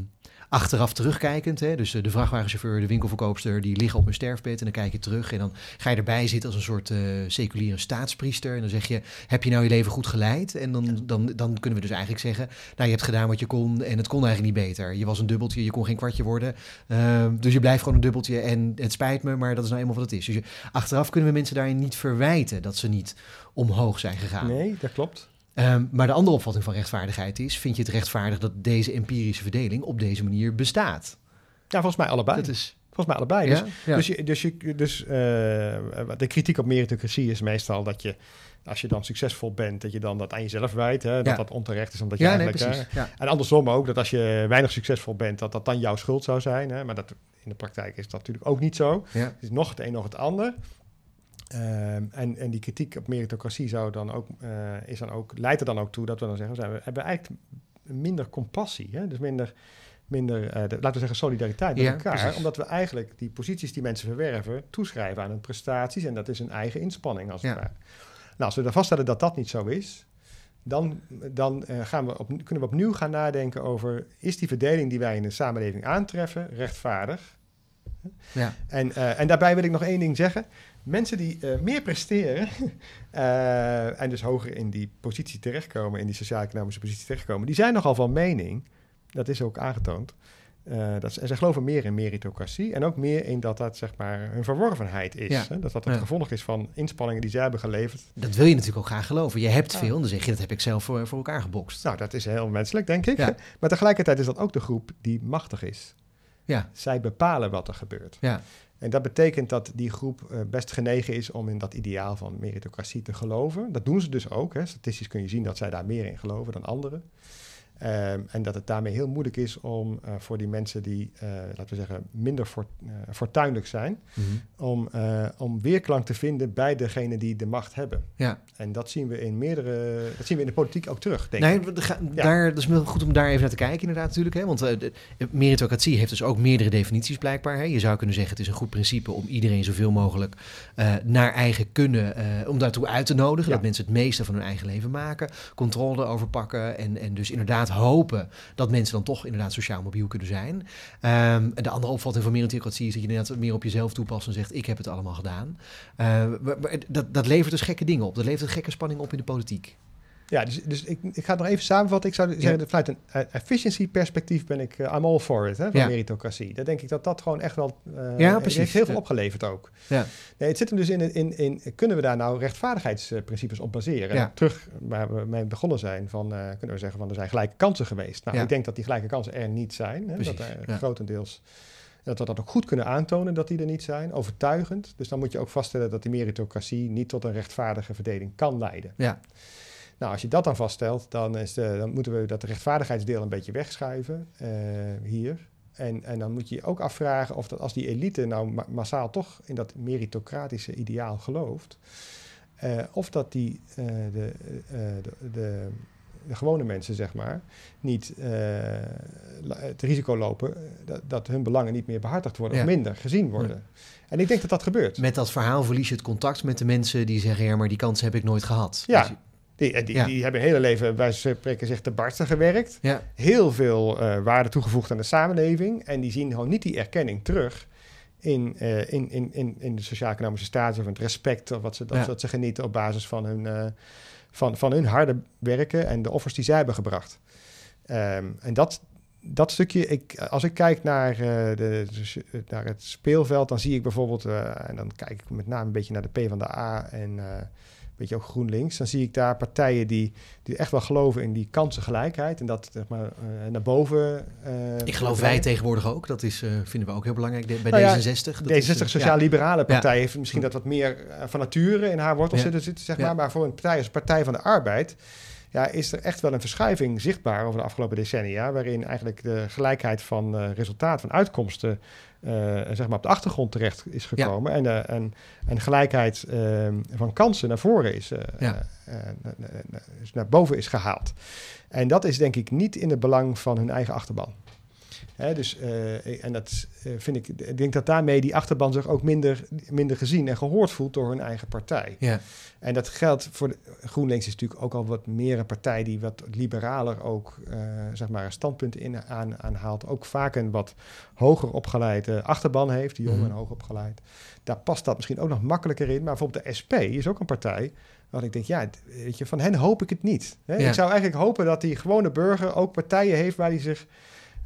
achteraf terugkijkend. Hè? Dus eh, de vrachtwagenchauffeur, de winkelverkoopster, die liggen op een sterfbed en dan kijk je terug. En dan ga je erbij zitten als een soort eh, seculiere staatspriester. En dan zeg je, heb je nou je leven goed geleid? En dan, dan, dan kunnen we dus eigenlijk zeggen, nou, je hebt gedaan wat je kon en het kon eigenlijk niet beter. Je was een dubbeltje, je kon geen kwartje worden. Ehm, dus je blijft gewoon een dubbeltje en het spijt me, maar dat is nou eenmaal wat het is. Dus je, achteraf kunnen we mensen daarin niet verwijten dat ze niet omhoog zijn gegaan. Nee, dat klopt. Ehm, maar de andere opvatting van rechtvaardigheid is: vind je het rechtvaardig dat deze empirische verdeling op deze manier bestaat? Ja, volgens mij allebei. Dat is. Volgens mij allebei. Ja, Dus, ja. dus, je, dus, je, dus eh, de kritiek op meritocratie is meestal dat je, als je dan succesvol bent, dat je dan dat aan jezelf wijt. Hè, dat Ja. dat onterecht is, omdat je ja, nee, eigenlijk... precies. hè, Ja. en andersom ook, dat als je weinig succesvol bent, dat dat dan jouw schuld zou zijn. Hè? Maar dat, in de praktijk is dat natuurlijk ook niet zo. Het is nog het een, nog het ander. Ehm, en, en die kritiek op meritocratie zou dan ook, eh, is dan ook, leidt er dan ook toe dat we dan zeggen, we zijn- we hebben eigenlijk minder compassie. Hè? Dus minder, minder eh, de- laten we zeggen, solidariteit met Ja, elkaar. precies. Omdat we eigenlijk die posities die mensen verwerven, toeschrijven aan hun prestaties. En dat is hun eigen inspanning als het Ja. ware. Nou, als we dan vaststellen dat dat niet zo is, dan, dan eh, gaan we op, kunnen we opnieuw gaan nadenken over... is die verdeling die wij in de samenleving aantreffen rechtvaardig? Ja. En, en daarbij wil ik nog één ding zeggen. Mensen die eh, meer presteren eh, en dus hoger in die positie terechtkomen, in die sociaal-economische positie terechtkomen, die zijn nogal van mening, dat is ook aangetoond, eh, dat ze, en ze geloven meer in meritocratie en ook meer in dat dat zeg maar hun verworvenheid is. Ja. Hè? Dat dat het Ja. gevolg is van inspanningen die zij hebben geleverd. Dat wil je natuurlijk ook graag geloven. Je hebt Ja. veel dan zeg je dat heb ik zelf voor, voor elkaar gebokst. Nou, dat is heel menselijk, denk ik. Ja. Maar tegelijkertijd is dat ook de groep die machtig is. Ja, Zij bepalen wat er gebeurt. ja, En dat betekent dat die groep eh, best genegen is om in dat ideaal van meritocratie te geloven. Dat doen ze dus ook. Hè. Statistisch kun je zien dat zij daar meer in geloven dan anderen. Ehm, en dat het daarmee heel moeilijk is om eh, voor die mensen die, eh, laten we zeggen, minder fort, eh, fortuinlijk zijn, Mhm. om, om weerklank te vinden bij degenen die de macht hebben. ja. En dat zien we in meerdere, dat zien we in de politiek ook terug, denk Nee, ik. daar, dat is goed om daar even naar te kijken, inderdaad, natuurlijk. Hè? Want de- meritocratie heeft dus ook meerdere definities, blijkbaar. Hè? Je zou kunnen zeggen: het is een goed principe om iedereen zoveel mogelijk naar eigen kunnen, om daartoe uit te nodigen. Ja. Dat mensen het meeste van hun eigen leven maken, controle overpakken. En, en dus inderdaad hopen dat mensen dan toch inderdaad sociaal mobiel kunnen zijn. Ehm, de andere opvatting van meritocratie is dat je inderdaad meer op jezelf toepast en zegt: ik heb het allemaal gedaan. Eh, dat, dat levert dus gekke dingen op. Dat levert een gekke spanning op in de politiek. Ja, dus, dus ik, ik ga het nog even samenvatten. Ik zou zeggen, vanuit een eh, efficiency perspectief ben ik, eh, I'm all for it, hè, van Ja. meritocratie. Dan denk ik dat dat gewoon echt wel, eh Ja, precies. heeft heel veel opgeleverd ook. Ja. Nee, het zit hem dus in, in, in, kunnen we daar nou rechtvaardigheidsprincipes op baseren? Ja. Terug waar we mee begonnen zijn, van, kunnen we zeggen van er zijn gelijke kansen geweest. Nou, ik denk dat die gelijke kansen er niet zijn. Hè, Precies, dat er ja. grotendeels... Dat we dat ook goed kunnen aantonen dat die er niet zijn, overtuigend. Dus dan moet je ook vaststellen dat die meritocratie niet tot een rechtvaardige verdeling kan leiden. Ja. Nou, als je dat dan vaststelt, dan, is de, dan moeten we dat rechtvaardigheidsdeel een beetje wegschuiven eh, hier. En, en dan moet je je ook afvragen of dat als die elite nou ma- massaal toch in dat meritocratische ideaal gelooft, eh, of dat die eh, de, eh, de, de, de gewone mensen, zeg maar, niet eh, het risico lopen eh, dat, dat hun belangen niet meer behartigd worden Ja. of minder gezien worden. En ik denk dat dat gebeurt. Met dat verhaal verlies je het contact met de mensen die zeggen: ja, maar die kans heb ik nooit gehad. Ja. Dus- Die, die, Ja. die hebben hun hele leven bij spreken zich te barsten gewerkt. Ja, Heel veel eh, waarde toegevoegd aan de samenleving. En die zien gewoon niet die erkenning terug in, eh, in, in, in, in de sociaal-economische status of het respect of wat ze, dat, Ja. dat ze genieten op basis van hun, eh, van, van hun harde werken en de offers die zij hebben gebracht. Ehm, en dat, dat stukje, ik, als ik kijk naar, eh, de, naar het speelveld, dan zie ik bijvoorbeeld, eh, en dan kijk ik met name een beetje naar de P van de A en eh, beetje ook GroenLinks, dan zie ik daar partijen die, die echt wel geloven in die kansengelijkheid en dat zeg maar, eh, naar boven. eh, ik geloof wij tegenwoordig ook. Dat is, eh, vinden we ook heel belangrijk de- bij Nou ja, D66. Dat D66 is, Sociaal-Liberale Ja. Partij heeft misschien dat wat meer van nature in haar wortels Ja. zitten, zitten, zeg maar. Maar voor een partij als Partij van de Arbeid ja, is er echt wel een verschuiving zichtbaar over de afgelopen decennia, waarin eigenlijk de gelijkheid van resultaat, van uitkomsten, zeg maar op de achtergrond terecht is gekomen. En, eh, en, en gelijkheid eh, van kansen naar voren is, eh, Ja. eh, eh, is naar boven is gehaald. En dat is denk ik niet in het belang van hun eigen achterban. Hè, dus, eh, en dat eh, vind ik, ik denk dat daarmee die achterban zich ook minder, minder gezien en gehoord voelt door hun eigen partij. Ja, En dat geldt voor de, GroenLinks is natuurlijk ook al wat meer een partij die wat liberaler ook eh, zeg maar standpunten in aan, aanhaalt. Ook vaak een wat hoger opgeleide achterban heeft, die jong Mhm. en hoog opgeleid. Daar past dat misschien ook nog makkelijker in. Maar bijvoorbeeld de SP is ook een partij waar ik denk, ja, weet je, van hen hoop ik het niet. Hè? Ja. Ik zou eigenlijk hopen dat die gewone burger ook partijen heeft waar die zich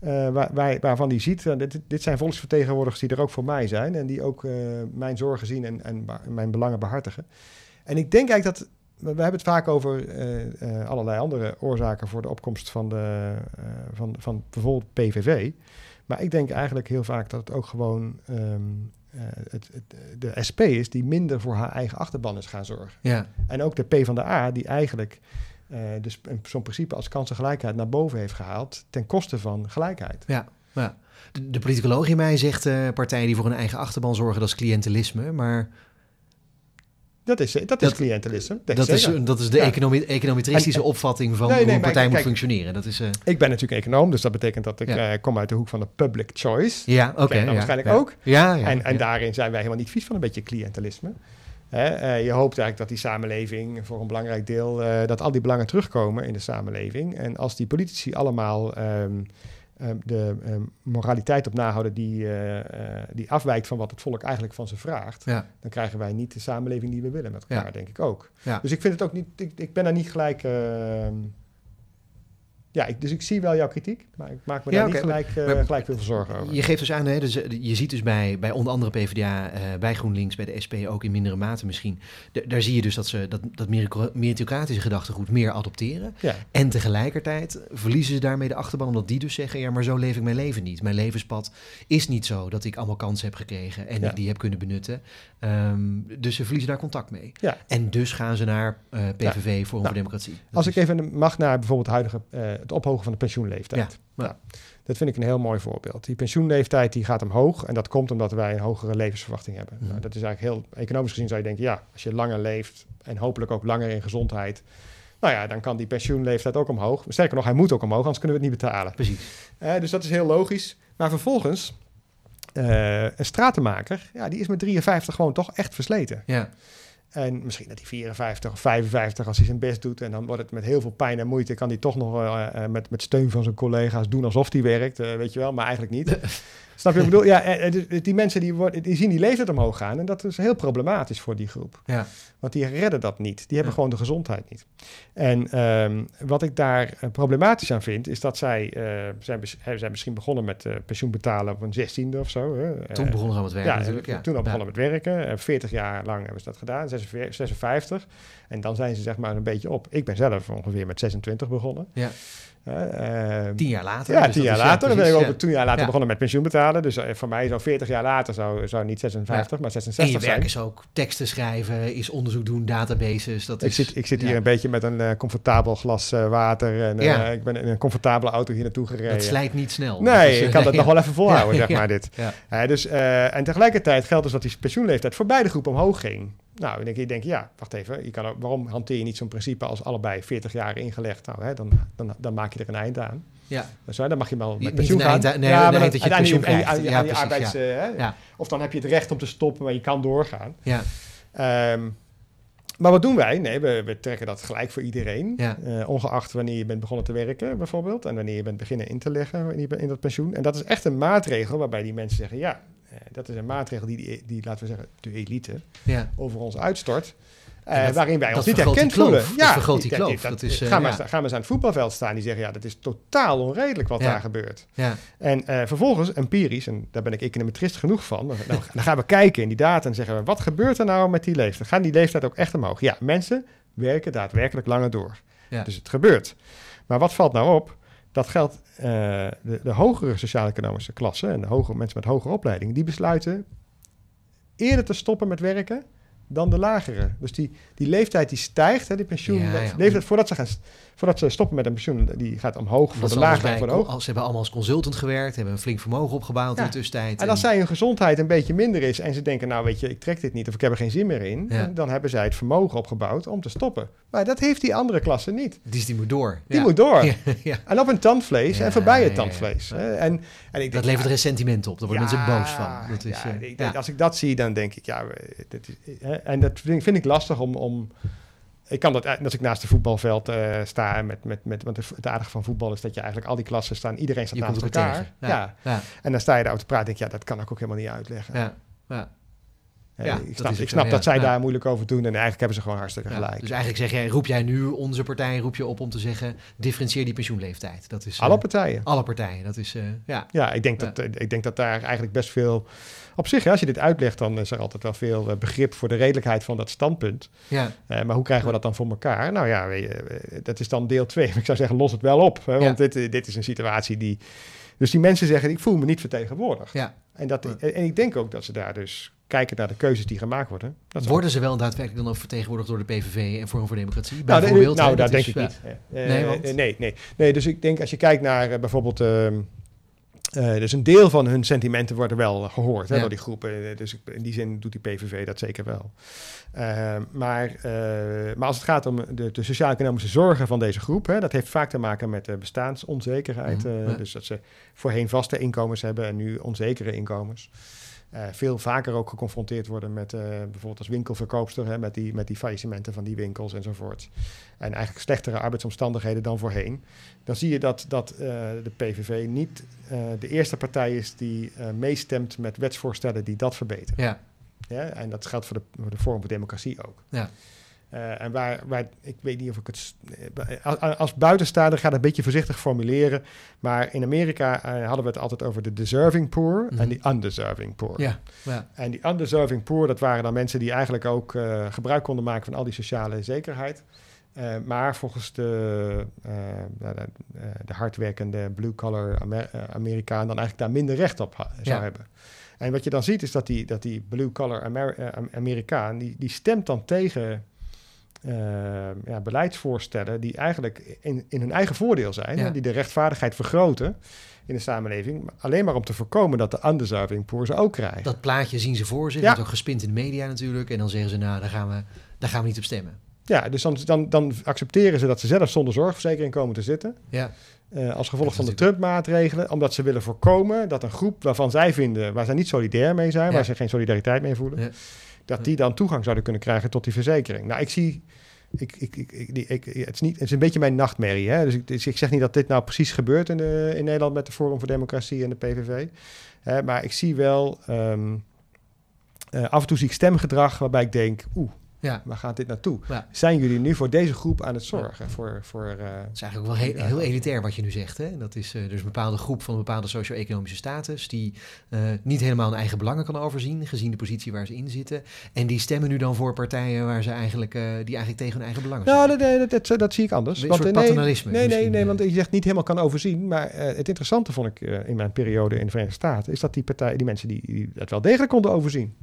eh, waar, waar, waarvan die ziet, eh, dit, dit zijn volksvertegenwoordigers die er ook voor mij zijn en die ook eh, mijn zorgen zien en, en mijn belangen behartigen. En ik denk eigenlijk dat, we hebben het vaak over allerlei andere oorzaken voor de opkomst van, de, van, van bijvoorbeeld PVV. Maar ik denk eigenlijk heel vaak dat het ook gewoon ehm, eh, het, het, de SP is die minder voor haar eigen achterban is gaan zorgen. ja, En ook de P van de A, die eigenlijk eh, dus zo'n principe als kansengelijkheid naar boven heeft gehaald ten koste van gelijkheid. ja. ja. De, de politicoloog in mij zegt eh, partijen die voor hun eigen achterban zorgen, dat is cliëntelisme. Maar Dat is, dat is Dat- cliëntelisme. dat is, zeker. dat is de Ja. econometristische En- en- opvatting van Nee, hoe een partij moet functioneren. Dat is, eh, Ik ben natuurlijk econoom, dus dat betekent dat ik Ja. kom uit de hoek van de public choice. ja, oké. Dan ja, waarschijnlijk ook. Ja, ja. en en daarin zijn wij helemaal niet vies van een beetje cliëntelisme. Hè, eh, je hoopt eigenlijk dat die samenleving voor een belangrijk deel, eh, dat al die belangen terugkomen in de samenleving. En als die politici allemaal ehm, ehm, de ehm, moraliteit op nahouden die, eh, die afwijkt van wat het volk eigenlijk van ze vraagt, Ja. dan krijgen wij niet de samenleving die we willen met elkaar, Ja. denk ik ook. Ja. Dus ik vind het ook niet, ik, ik ben daar niet gelijk. Ja, ik, dus ik zie wel jouw kritiek, maar ik maak me Ja, daar niet gelijk, eh, gelijk veel zorgen over. Je geeft dus aan, hè, dus, eh, je ziet dus bij, bij onder andere PvdA, eh, bij GroenLinks, bij de SP ook in mindere mate misschien. Daar zie je dus dat ze dat, dat merito- meritocratische gedachtegoed meer adopteren. Ja. En tegelijkertijd verliezen ze daarmee de achterban, omdat die dus zeggen: ja, maar zo leef ik mijn leven niet. Mijn levenspad is niet zo dat ik allemaal kansen heb gekregen en Ja. ik die heb kunnen benutten. Ehm, dus ze verliezen daar contact mee. En dus gaan ze naar eh, PVV, Forum voor Nou, Democratie. Dat Als is- ik even mag naar bijvoorbeeld het huidige, het ophogen van de pensioenleeftijd. Ja. Nou, dat vind ik een heel mooi voorbeeld. Die pensioenleeftijd die gaat omhoog en dat komt omdat wij een hogere levensverwachting hebben. Mhm. Nou, dat is eigenlijk heel economisch gezien zou je denken, ja, als je langer leeft en hopelijk ook langer in gezondheid, nou ja, dan kan die pensioenleeftijd ook omhoog. Sterker nog, hij moet ook omhoog, anders kunnen we het niet betalen. Precies. Eh, dus dat is heel logisch. Maar vervolgens, eh, een stratenmaker, ja, die is met 53 gewoon toch echt versleten. Ja. En misschien dat hij 54 of 55 als hij zijn best doet. En dan wordt het met heel veel pijn en moeite. Kan hij toch nog eh, met, met steun van zijn collega's doen alsof hij werkt. eh, weet je wel, maar eigenlijk niet. Snap je wat ik bedoel? Ja, eh, dus die mensen die, worden, die zien die leeftijd omhoog gaan. En dat is heel problematisch voor die groep. Ja. Want die redden dat niet. Die hebben Ja. gewoon de gezondheid niet. En ehm, wat ik daar problematisch aan vind, is dat zij eh, zijn, zijn misschien begonnen met eh, pensioen betalen op een zestiende of zo. Hè. Toen begonnen ze aan het werken ja, natuurlijk. Ja. toen al begonnen met werken. Eh, 40 jaar lang hebben ze dat gedaan, 46 56. En dan zijn ze zeg maar een beetje op. Ik ben zelf ongeveer met 26 begonnen. Ja. Eh, ehm, Tien jaar later. ja, dus tien jaar later. dan ben ik precies, ook tien jaar later Ja. begonnen met pensioen betalen. Dus eh, voor mij zou 40 jaar later zou, zou niet 56, maar En 66 je zijn. werk is ook teksten schrijven, is onderzoek doen, databases. Dat Ik is, zit, ik zit hier een beetje met een eh, comfortabel glas eh, water. En ik ben in een comfortabele auto hier naartoe gereden. Dat slijt niet snel. Nee, is, ik kan dat nog wel even volhouden, zeg maar, dit. Dus, en tegelijkertijd geldt dus dat die pensioenleeftijd voor beide groepen omhoog ging. Nou, dan denk je, denk ja, wacht even. Je kan ook, waarom hanteer je niet zo'n principe als allebei 40 jaar ingelegd? Nou, hè, dan, dan, dan maak je er een eind aan. Ja. Dus, hè, dan mag je wel met pensioen gaan. eind nee, ja, maar dan- dat je pensioen krijgt. aan die Ja, precies, arbeids, eh, hè, Ja. Of dan heb je het recht om te stoppen, maar je kan doorgaan. Ja. Ehm, Maar wat doen wij? Nee, we, we trekken dat gelijk voor iedereen. Ja. Eh, ongeacht wanneer je bent begonnen te werken, bijvoorbeeld. En wanneer je bent beginnen in te leggen in, dat pensioen. En dat is echt een maatregel waarbij die mensen zeggen: ja, dat is een maatregel die, die, die, laten we zeggen, de elite Ja. over ons uitstort. Eh, dat- waarin wij ons niet herkend voelen. Dat vergroot die kloof. dat- Dat is, eh, ga, maar, ja. sta- ga maar eens aan het voetbalveld staan. Die zeggen, ja, dat is totaal onredelijk wat Ja. daar gebeurt. Ja. En eh, vervolgens, empirisch, en daar ben ik econometrist genoeg van, dan, dan, dan gaan we kijken in die data en zeggen we, wat gebeurt er nou met die leeftijd? Gaan die leeftijd ook echt omhoog? Ja, mensen werken daadwerkelijk langer door. Ja. Dus het gebeurt. Maar wat valt nou op? Dat geldt, eh, de, de hogere sociaal-economische klassen en de hogere, mensen met hogere opleiding, die besluiten eerder te stoppen met werken dan de lagere. Dus die, die leeftijd die stijgt, hè, die pensioen, Ja, ja. leeftijd voordat ze, gaan, voordat ze stoppen met een pensioen, die gaat omhoog voor de lagere en voor de. Ze hebben allemaal als consultant gewerkt, hebben een flink vermogen opgebouwd in de tussentijd. En als zij hun gezondheid een beetje minder is en ze denken, nou weet je, ik trek dit niet of ik heb er geen zin meer in, Ja. dan hebben zij het vermogen opgebouwd om te stoppen. Maar dat heeft die andere klasse niet. Dus die moet door. Die Ja. moet door. En op een tandvlees en voorbij het tandvlees. En, en ik Dat denk, levert ja, ressentiment op. Daar worden mensen boos van. Dat is, ja, eh, ik-. Als ik dat zie, dan denk ik, ja, dit is, en dat vind, vind ik lastig om, om ik kan dat, als ik naast het voetbalveld eh, sta, met, met, met, want het aardige van voetbal is dat je eigenlijk al die klassen staan, iedereen staat Je naast elkaar. Ja. En dan sta je daar te praten, denk ik, ja, dat kan ik ook helemaal niet uitleggen. Ja. Ja. Eh, Ja, ik snap, is ik ook snap zo, dat zij daar moeilijk over doen en eigenlijk hebben ze gewoon hartstikke gelijk. Dus eigenlijk zeg jij, roep jij nu onze partij roep je op om te zeggen, differentieer die pensioenleeftijd. Dat is, eh, Alle partijen. alle partijen. Dat is, eh, ja. Ja, ik denk. Dat, eh, ik denk dat daar eigenlijk best veel... Op zich, als je dit uitlegt, dan is er altijd wel veel eh, begrip voor de redelijkheid van dat standpunt. Ja. Eh, maar hoe krijgen we dat dan voor elkaar? Nou ja, eh, dat is dan deel 2. Ik zou zeggen, los het wel op. Hè, want dit, eh, dit is een situatie die... Dus die mensen zeggen, ik voel me niet vertegenwoordigd. Ja. En, dat, en ik denk ook dat ze daar dus kijken naar de keuzes die gemaakt worden. Dat Worden ze wel daadwerkelijk dan ook vertegenwoordigd door de PVV en Forum voor Democratie? Nou, Bijvoorbeeld, nou dat dat denk is- ik niet. Eh, Nee, eh, want? eh, nee, nee. nee, dus ik denk als je kijkt naar bijvoorbeeld... ehm, eh, dus een deel van hun sentimenten worden wel gehoord hè, Ja. door die groepen. Dus in die zin doet die PVV dat zeker wel. Eh, maar, maar als het gaat om de, de sociaal-economische zorgen van deze groep, hè, dat heeft vaak te maken met de bestaansonzekerheid. Ja. Dus dat ze voorheen vaste inkomens hebben en nu onzekere inkomens. Eh, veel vaker ook geconfronteerd worden met eh, bijvoorbeeld als winkelverkoopster, hè, met, die, met die faillissementen van die winkels enzovoort. En eigenlijk slechtere arbeidsomstandigheden dan voorheen. Dan zie je dat, dat eh, de PVV niet de eerste partij is die meestemt met wetsvoorstellen die dat verbeteren. Ja. Ja, en dat geldt voor de, voor de vorm voor democratie ook. Ja. Eh, en waar, waar, ik weet niet of ik het. eh, Als, als buitenstaander ga ik een beetje voorzichtig formuleren. Maar in Amerika eh, hadden we het altijd over de deserving poor Mhm. en de undeserving poor. Ja. Ja. En die undeserving poor, dat waren dan mensen die eigenlijk ook gebruik konden maken van al die sociale zekerheid. Maar volgens de, de, de hardwerkende blue-collar Amer- Amerikaan dan eigenlijk daar minder recht op ha- zou Ja. hebben. En wat je dan ziet is dat die, dat die blue-collar Amer- Am- Amerikaan, die, die stemt dan tegen eh, ja, beleidsvoorstellen die eigenlijk in, in hun eigen voordeel zijn. Ja. hè, die de rechtvaardigheid vergroten in de samenleving. Alleen maar om te voorkomen dat de undeserving poor ze ook krijgen. Dat plaatje zien ze voor zich. Ja. Dat wordt ook gespind in de media natuurlijk. En dan zeggen ze, nou, daar gaan we, daar gaan we niet op stemmen. Ja, dus dan, dan, dan accepteren ze dat ze zelf zonder zorgverzekering komen te zitten. Ja. eh, als gevolg van is de Trump-maatregelen. Omdat ze willen voorkomen dat een groep waarvan zij vinden, waar zij niet solidair mee zijn, Ja. waar ze geen solidariteit mee voelen, Ja. Dat die dan toegang zouden kunnen krijgen tot die verzekering. Nou, ik zie. Ik, ik, ik, die- ik- het, is niet, het is een beetje mijn nachtmerrie. Hè? Dus ik, dus ik zeg niet dat dit nou precies gebeurt in, de, in Nederland met de Forum voor Democratie en de PVV. Hè, maar ik zie wel. ehm, eh, af en toe zie ik stemgedrag waarbij ik denk: oeh, Ja. waar gaat dit naartoe? Ja. Zijn jullie nu voor deze groep aan het zorgen? Voor, voor, eh, Het is eigenlijk wel heel, heel elitair wat je nu zegt. Hè? Dat is eh, dus een bepaalde groep van een bepaalde socio-economische status... die eh, niet helemaal hun eigen belangen kan overzien... gezien de positie waar ze in zitten. En die stemmen nu dan voor partijen waar ze eigenlijk, eh, die eigenlijk tegen hun eigen belangen nou, zijn. dat, dat, dat, dat zie ik anders. Een Want, soort eh, nee, paternalisme Nee, nee, nee, eh. want je zegt niet helemaal kan overzien. Maar eh, het interessante vond ik eh, in mijn periode in de Verenigde Staten... is dat die, partij, die mensen die, die dat wel degelijk konden overzien.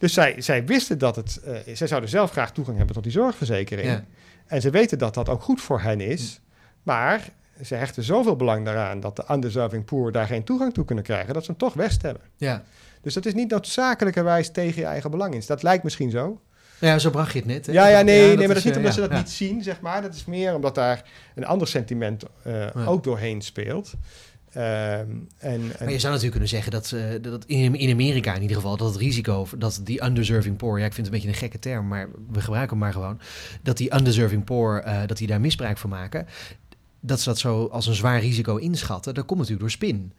Dus zij, zij wisten dat het... eh, zij zouden zelf graag toegang hebben tot die zorgverzekering. Ja. En ze weten dat dat ook goed voor hen is. Maar ze hechten zoveel belang daaraan... dat de undeserving poor daar geen toegang toe kunnen krijgen... dat ze hem toch wegstemmen. Ja. Dus dat is niet noodzakelijkerwijs tegen je eigen belang in. Dat lijkt misschien zo. ja, zo bracht je het net. Hè? Ja, ja, nee, nee maar dat is niet eh, omdat ze dat niet zien, zeg maar. Dat is meer omdat daar een ander sentiment eh, ook doorheen speelt. Ehm, en, en, maar je zou natuurlijk kunnen zeggen dat, uh, dat in, Amerika in ieder geval, dat het risico, dat die undeserving poor, ja, ik vind het een beetje een gekke term, maar we gebruiken hem maar gewoon, dat die undeserving poor, uh, dat die daar misbruik van maken, dat ze dat zo als een zwaar risico inschatten, dat komt natuurlijk door spin.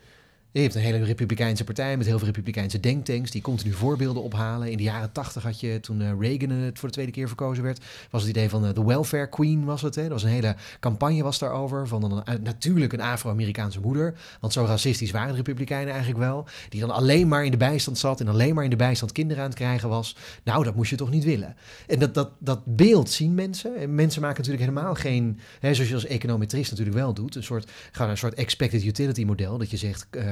Je hebt een hele republikeinse partij met heel veel republikeinse denktanks die continu voorbeelden ophalen. In de jaren tachtig had je, toen uh, Reagan het voor de tweede keer verkozen werd, was het idee van de welfare queen was het. Hè? Er was een hele campagne was daarover van een, natuurlijk een Afro-Amerikaanse moeder. Want zo racistisch waren de republikeinen eigenlijk wel. Die dan alleen maar in de bijstand zat en alleen maar in de bijstand kinderen aan het krijgen was. Nou, dat moest je toch niet willen. En dat, dat, dat beeld zien mensen. En mensen maken natuurlijk helemaal geen, hè, zoals je als econometrist natuurlijk wel doet, een soort, gewoon een soort expected utility model. Dat je zegt, uh,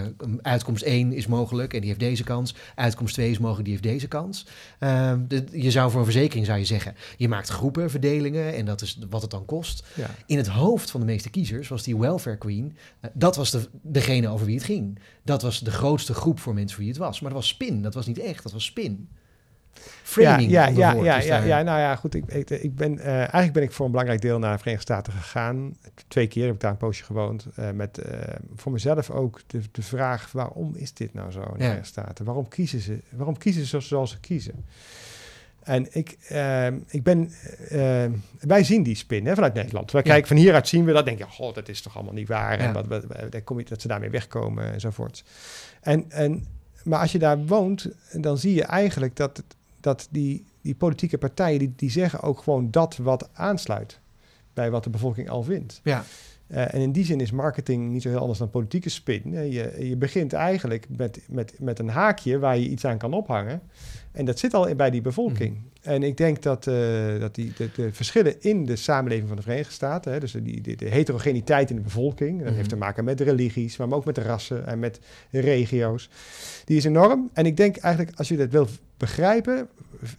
uitkomst 1 is mogelijk en die heeft deze kans. Uitkomst 2 is mogelijk, die heeft deze kans. Uh, de, je zou voor een verzekering zou je zeggen, je maakt groepenverdelingen en dat is wat het dan kost. Ja. In het hoofd van de meeste kiezers was die welfare queen, uh, dat was de, degene over wie het ging. Dat was de grootste groep voor mensen voor wie het was. Maar dat was spin, dat was niet echt, dat was spin framing. Ja, ja, ja, ja, ja, nou ja, goed. Ik, ik, ik ben, uh, eigenlijk ben ik voor een belangrijk deel naar de Verenigde Staten gegaan. Twee keer heb ik daar een poosje gewoond. Uh, met uh, voor mezelf ook de, de vraag: waarom is dit nou zo in de ja. Verenigde Staten? Waarom kiezen ze, waarom kiezen ze zoals ze kiezen? En ik, ik ben, wij zien die spin hè, vanuit Nederland. Wij ja. kijken van hieruit zien we dat, denk je, god, dat is toch allemaal niet waar. Ja. En wat, wat, wat, kom je, dat ze daarmee wegkomen enzovoort. En, en, maar als je daar woont, dan zie je eigenlijk dat het, dat die, die politieke partijen die, die zeggen ook gewoon dat wat aansluit bij wat de bevolking al vindt. Ja. Uh, en in die zin is marketing niet zo heel anders dan politieke spin. Je, je begint eigenlijk met, met, met een haakje waar je iets aan kan ophangen. En dat zit al bij die bevolking. Mm. En ik denk dat, uh, dat die, de, de, verschillen in de samenleving van de Verenigde Staten, hè, dus die, de, de, heterogeniteit in de bevolking, dat mm. heeft te maken met religies, maar ook met rassen en met regio's, die is enorm. En ik denk eigenlijk, als je dat wil begrijpen,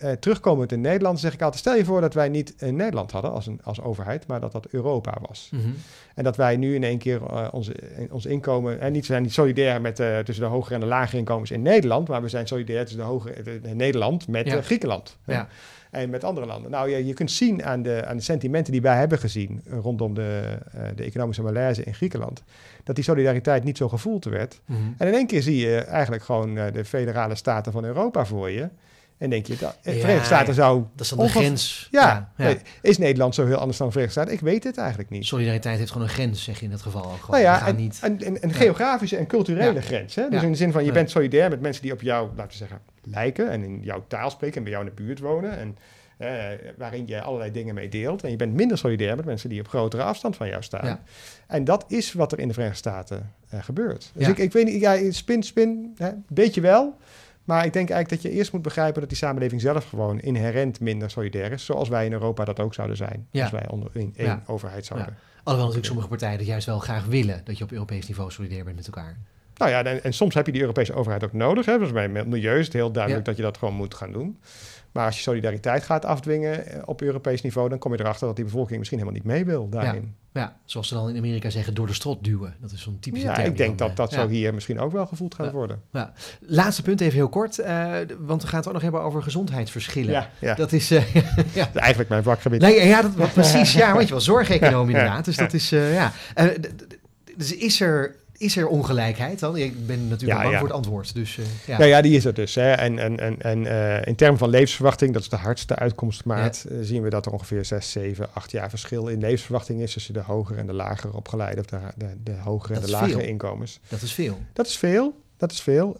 uh, terugkomend in Nederland, zeg ik altijd: stel je voor dat wij niet in Nederland hadden als, een, als overheid, maar dat dat Europa was. Mm -hmm. En dat wij nu in één keer uh, onze, ons inkomen, en niet zijn niet solidair met uh, tussen de hogere en de lagere inkomens in Nederland, maar we zijn solidair tussen de hogere in Nederland met ja. Griekenland. Ja. En met andere landen. Nou, je, je kunt zien aan de, aan de sentimenten die wij hebben gezien rondom de, de economische malaise in Griekenland, dat die solidariteit niet zo gevoeld werd. Mm -hmm. En in één keer zie je eigenlijk gewoon de federale staten van Europa voor je. En denk je, dat, de ja, Verenigde Staten zou... Dat is dan de grens. Ja, ja, is Nederland zo heel anders dan de Verenigde Staten? Ik weet het eigenlijk niet. Solidariteit heeft gewoon een grens, zeg je in dat geval. Gewoon. Nou ja, en, niet... een, een, een geografische en culturele grens. Hè? Dus in de zin van, je bent solidair met mensen die op jou, laten we zeggen, lijken... en in jouw taal spreken en bij jou in de buurt wonen... en uh, waarin je allerlei dingen mee deelt. En je bent minder solidair met mensen die op grotere afstand van jou staan. Ja. En dat is wat er in de Verenigde Staten uh, gebeurt. Dus ik, ik weet niet, ja, spin, spin, hè, weet je wel... Maar ik denk eigenlijk dat je eerst moet begrijpen dat die samenleving zelf gewoon inherent minder solidair is. Zoals wij in Europa dat ook zouden zijn. Ja. Als wij onder in één ja. overheid zouden. Ja. Alhoewel natuurlijk sommige partijen dat juist wel graag willen. Dat je op Europees niveau solidair bent met elkaar. Nou ja, en, en soms heb je die Europese overheid ook nodig. Hè. Dus bij milieu is het heel duidelijk dat je dat gewoon moet gaan doen. Maar als je solidariteit gaat afdwingen op Europees niveau, dan kom je erachter dat die bevolking misschien helemaal niet mee wil daarin. Ja, zoals ze dan in Amerika zeggen, door de strot duwen. Dat is zo'n typische ja, term. ik denk dan, dat dat ja. zo hier misschien ook wel gevoeld gaat Ja. worden. Ja. Laatste punt even heel kort, uh, want we gaan het ook nog hebben over gezondheidsverschillen. Ja, ja. Dat is... Uh, ja. Dat is eigenlijk mijn vakgebied. Nee, ja, dat, precies. Ja, weet je wel, zorgeconoom ja, inderdaad. Dus dat is, uh, ja. dus is er... Is er ongelijkheid dan? Ik ben natuurlijk Ja, bang ja. voor het antwoord. Dus, uh, ja. Ja, ja, die is er dus. Hè. En, en, en, en uh, in termen van levensverwachting, dat is de hardste uitkomstmaat, uh, zien we dat er ongeveer 6, 7, 8 jaar verschil in levensverwachting is tussen de hogere en de lagere opgeleide, of de, de, de hogere Dat en de lagere veel. inkomens. Dat is veel. Dat is veel. Dat is veel.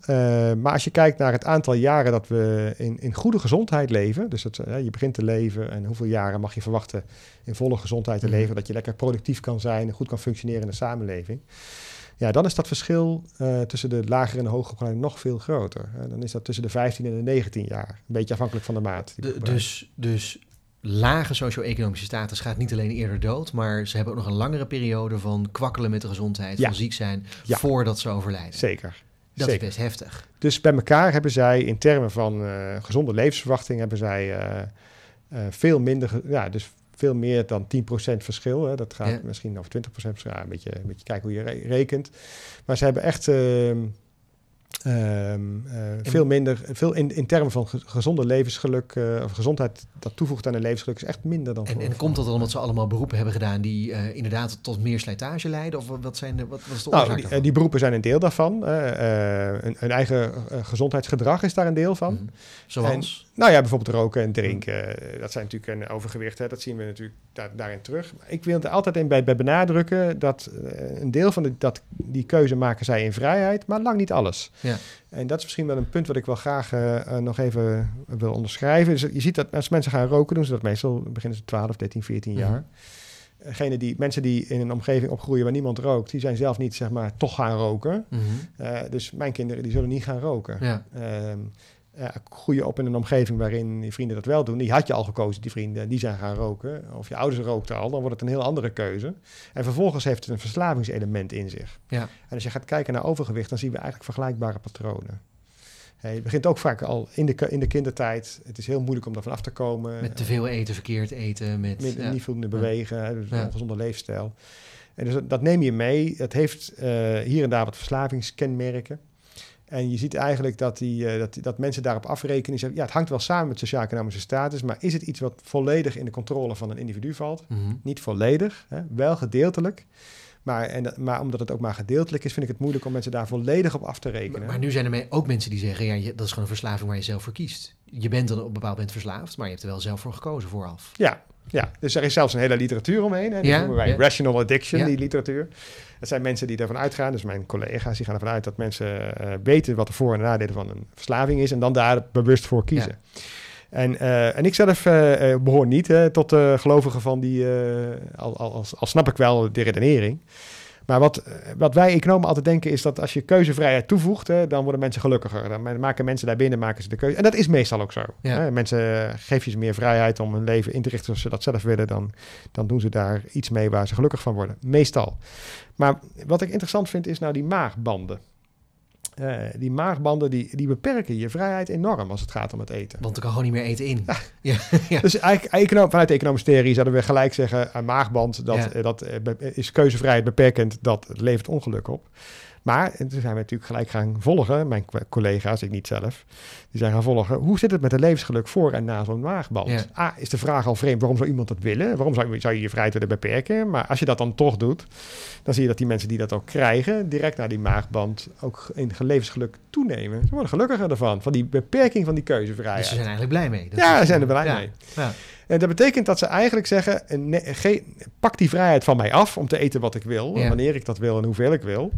Maar als je kijkt naar het aantal jaren dat we in, in goede gezondheid leven, dus uh, je begint te leven en hoeveel jaren mag je verwachten in volle gezondheid te Mhm. leven, dat je lekker productief kan zijn en goed kan functioneren in de samenleving. Ja, dan is dat verschil uh, tussen de lagere en de hogere opgeleide nog veel groter. Uh, dan is dat tussen de 15 en de 19 jaar. Een beetje afhankelijk van de maat. De, dus, dus lage socio-economische status gaat niet alleen eerder dood, maar ze hebben ook nog een langere periode van kwakkelen met de gezondheid, Ja. van ziek zijn, Ja. voordat ze overlijden. Zeker. Dat Zeker. is best heftig. Dus bij elkaar hebben zij in termen van uh, gezonde levensverwachting hebben zij uh, uh, veel minder, ja, dus veel meer dan 10% verschil. Hè. Dat gaat Ja. misschien over 20% verschil. Ja, een, beetje, een beetje kijken hoe je re- rekent. Maar ze hebben echt, uh, Ehm, eh, veel minder, veel in, in termen van ge- gezonde levensgeluk uh, of gezondheid dat toevoegt aan een levensgeluk is echt minder dan. En, voor, en komt dat dan omdat ze allemaal beroepen hebben gedaan die uh, inderdaad tot meer slijtage leiden? Of wat, zijn de, wat, wat is de oorzaak nou, die, die, beroepen zijn een deel daarvan. een, een, eigen gezondheidsgedrag is daar een deel van. Mm. Zoals? En, nou ja, bijvoorbeeld roken en drinken. Dat zijn natuurlijk een overgewicht. Hè, dat zien we natuurlijk daar, daarin terug. Maar ik wil er altijd in bij, bij benadrukken dat een deel van de, dat, die keuze maken zij in vrijheid, maar lang niet alles. Ja. En dat is misschien wel een punt wat ik wel graag uh, nog even wil onderschrijven. Dus je ziet dat als mensen gaan roken, doen ze dat meestal beginnen ze 12, 13, 14 jaar. Mm -hmm. die, mensen die in een omgeving opgroeien waar niemand rookt, die zijn zelf niet zeg maar toch gaan roken. Mm -hmm. uh, dus mijn kinderen die zullen niet gaan roken. Ja. Uh, groeien op in een omgeving waarin je vrienden dat wel doen. Die had je al gekozen, die vrienden, die zijn gaan roken. Of je ouders rookten al, dan wordt het een heel andere keuze. En vervolgens heeft het een verslavingselement in zich. Ja. En als je gaat kijken naar overgewicht, dan zien we eigenlijk vergelijkbare patronen. Hey, het begint ook vaak al in de, in de kindertijd. Het is heel moeilijk om daarvan af te komen. Met te veel eten, verkeerd eten. Met, met ja. niet voldoende bewegen, hè, dus een ongezonde leefstijl. En dus dat neem je mee. Het heeft uh, hier en daar wat verslavingskenmerken. En je ziet eigenlijk dat, die, uh, dat, dat mensen daarop afrekenen. Zeggen, ja, het hangt wel samen met sociaal-economische status, maar is het iets wat volledig in de controle van een individu valt? Mm -hmm. Niet volledig, hè, wel gedeeltelijk. Maar, en, maar omdat het ook maar gedeeltelijk is, vind ik het moeilijk om mensen daar volledig op af te rekenen. Maar, maar nu zijn er ook mensen die zeggen, ja, dat is gewoon een verslaving waar je zelf voor kiest. Je bent dan op een bepaald moment verslaafd, maar je hebt er wel zelf voor gekozen vooraf. Ja, ja, dus er is zelfs een hele literatuur omheen. Hè. Die Ja, noemen wij ja. rational addiction, Ja. die literatuur. Dat zijn mensen die ervan uitgaan, dus mijn collega's, die gaan ervan uit dat mensen eh, weten wat de voor- en nadelen van een verslaving is en dan daar bewust voor kiezen. En, eh, en ik zelf eh, eh, behoor niet eh, tot de gelovigen van die, al, al, al, al snap ik wel de redenering. Maar wat, wat wij economen altijd denken is dat als je keuzevrijheid toevoegt, hè, dan worden mensen gelukkiger. Dan ma- maken mensen daarbinnen maken ze de keuze. En dat is meestal ook zo. Ja. Hè. Mensen geef je ze meer vrijheid om hun leven in te richten zoals ze dat zelf willen, dan, dan doen ze daar iets mee waar ze gelukkig van worden. Meestal. Maar wat ik interessant vind is nou die maagbanden. Eh, die maagbanden die, die beperken je vrijheid enorm als het gaat om het eten. Want er kan gewoon niet meer eten in. Ja. Ja. Dus eigenlijk vanuit de economische theorie zouden we gelijk zeggen... een maagband, dat, Ja. eh, dat eh, is keuzevrijheid beperkend, dat levert ongeluk op. Maar, en toen zijn we natuurlijk gelijk gaan volgen, mijn co- collega's, ik niet zelf... die zijn gaan volgen, hoe zit het met het levensgeluk voor en na zo'n maagband? Ja. A, is de vraag al vreemd, waarom zou iemand dat willen? Waarom zou, je- zou je je vrijheid willen beperken? Maar als je dat dan toch doet, dan zie je dat die mensen die dat ook krijgen... direct naar die maagband ook in levensgeluk toenemen. Ze worden gelukkiger ervan, van die beperking van die keuzevrijheid. Dus ze zijn eigenlijk blij mee. Dat Ja, ze zijn er blij ja. mee. Ja. En dat betekent dat ze eigenlijk zeggen: nee, pak die vrijheid van mij af om te eten wat ik wil, Ja. wanneer ik dat wil en hoeveel ik wil.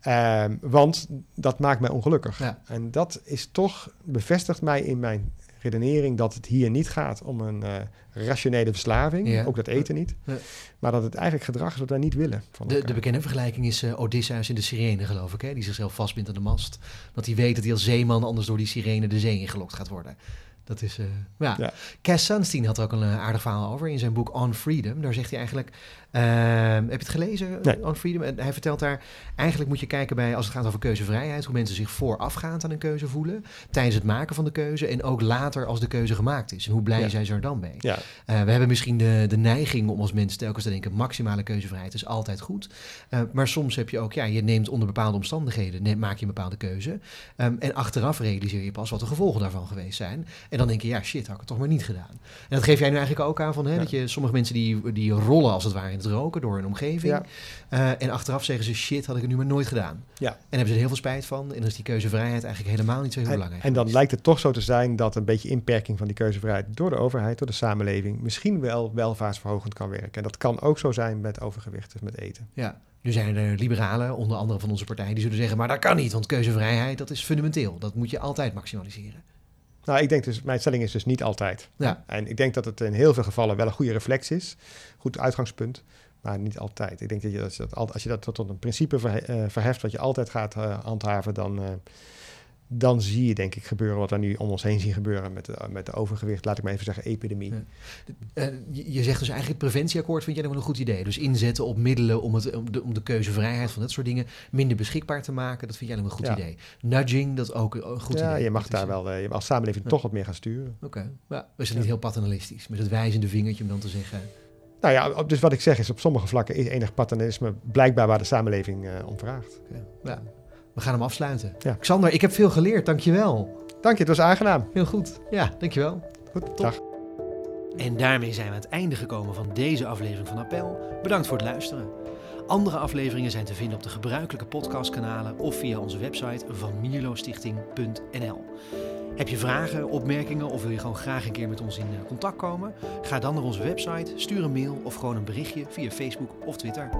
Ehm, want dat maakt mij ongelukkig. Ja. En dat is toch bevestigt mij in mijn redenering dat het hier niet gaat om een eh, rationele verslaving, Ja. ook dat eten niet, Ja. maar dat het eigenlijk gedrag is wat wij niet willen. Van De, de bekende vergelijking is eh, Odysseus in de sirene, geloof ik, hè? die zichzelf vastbindt aan de mast. Dat hij weet dat hij als zeeman anders door die sirene de zee ingelokt gaat worden. Dat is, eh, ja. Ja. Cass Sunstein had er ook een eh, aardig verhaal over in zijn boek On Freedom. Daar zegt hij eigenlijk, heb je het gelezen, Nee. On Freedom? En hij vertelt daar, eigenlijk moet je kijken bij, als het gaat over keuzevrijheid, hoe mensen zich voorafgaand aan een keuze voelen, tijdens het maken van de keuze en ook later als de keuze gemaakt is. En hoe blij Ja. zijn ze er dan mee? Ja, Eh, we hebben misschien de, de neiging om als mens telkens te denken: maximale keuzevrijheid is altijd goed. Eh, maar soms heb je ook, ja, je neemt onder bepaalde omstandigheden, neem, maak je een bepaalde keuze. Ehm, en achteraf realiseer je pas wat de gevolgen daarvan geweest zijn. En dan denk je: ja, shit, had ik het toch maar niet gedaan. En dat geef jij nu eigenlijk ook aan van hè, Ja. dat je sommige mensen die, die rollen als het ware in het roken door hun omgeving. Ja. Eh, en achteraf zeggen ze: shit, had ik het nu maar nooit gedaan. Ja. En hebben ze er heel veel spijt van. En dan is die keuzevrijheid eigenlijk helemaal niet zo heel En, belangrijk. en dan lijkt het toch zo te zijn dat een beetje inperking van die keuzevrijheid door de overheid, door de samenleving, misschien wel welvaartsverhogend kan werken. En dat kan ook zo zijn met overgewicht, dus met eten. Ja, nu zijn er liberalen, onder andere van onze partij, die zullen zeggen: maar dat kan niet, want keuzevrijheid dat is fundamenteel. Dat moet je altijd maximaliseren. Nou, ik denk dus, mijn stelling is dus niet altijd. Ja. En ik denk dat het in heel veel gevallen wel een goede reflex is, goed uitgangspunt, maar niet altijd. Ik denk dat je dat, dat al- als je dat tot, een principe eh, verheft wat je altijd gaat eh, handhaven, dan, eh, dan zie je denk ik gebeuren wat we nu om ons heen zien gebeuren met de, met de overgewicht, laat ik maar even zeggen, epidemie. Ja. Eh, je, zegt dus eigenlijk het preventieakkoord vind jij nog wel een goed idee. Dus inzetten op middelen om, het, om, de, om de keuzevrijheid van dat soort dingen minder beschikbaar te maken. Dat vind jij wel een goed Ja. idee. Nudging, dat is ook een goed ja, idee. je mag daar wel, eh, je mag als samenleving Ja. toch wat meer gaan sturen. Oké, ja, we zijn Ja. niet heel paternalistisch. Met het wijzende vingertje om dan te zeggen... Nou ja, dus wat ik zeg is, op sommige vlakken is enig paternalisme blijkbaar waar de samenleving eh, om vraagt. ja. We gaan hem afsluiten. Ja. Xander, ik heb veel geleerd, dankjewel. Dank je, het was aangenaam. Heel goed. Ja, dankjewel. Goed, dag. En daarmee zijn we aan het einde gekomen van deze aflevering van Appel. Bedankt voor het luisteren. Andere afleveringen zijn te vinden op de gebruikelijke podcastkanalen of via onze website van mierlostichting.nl. Heb je vragen, opmerkingen of wil je gewoon graag een keer met ons in eh, contact komen? Ga dan naar onze website, stuur een mail of gewoon een berichtje via Facebook of Twitter.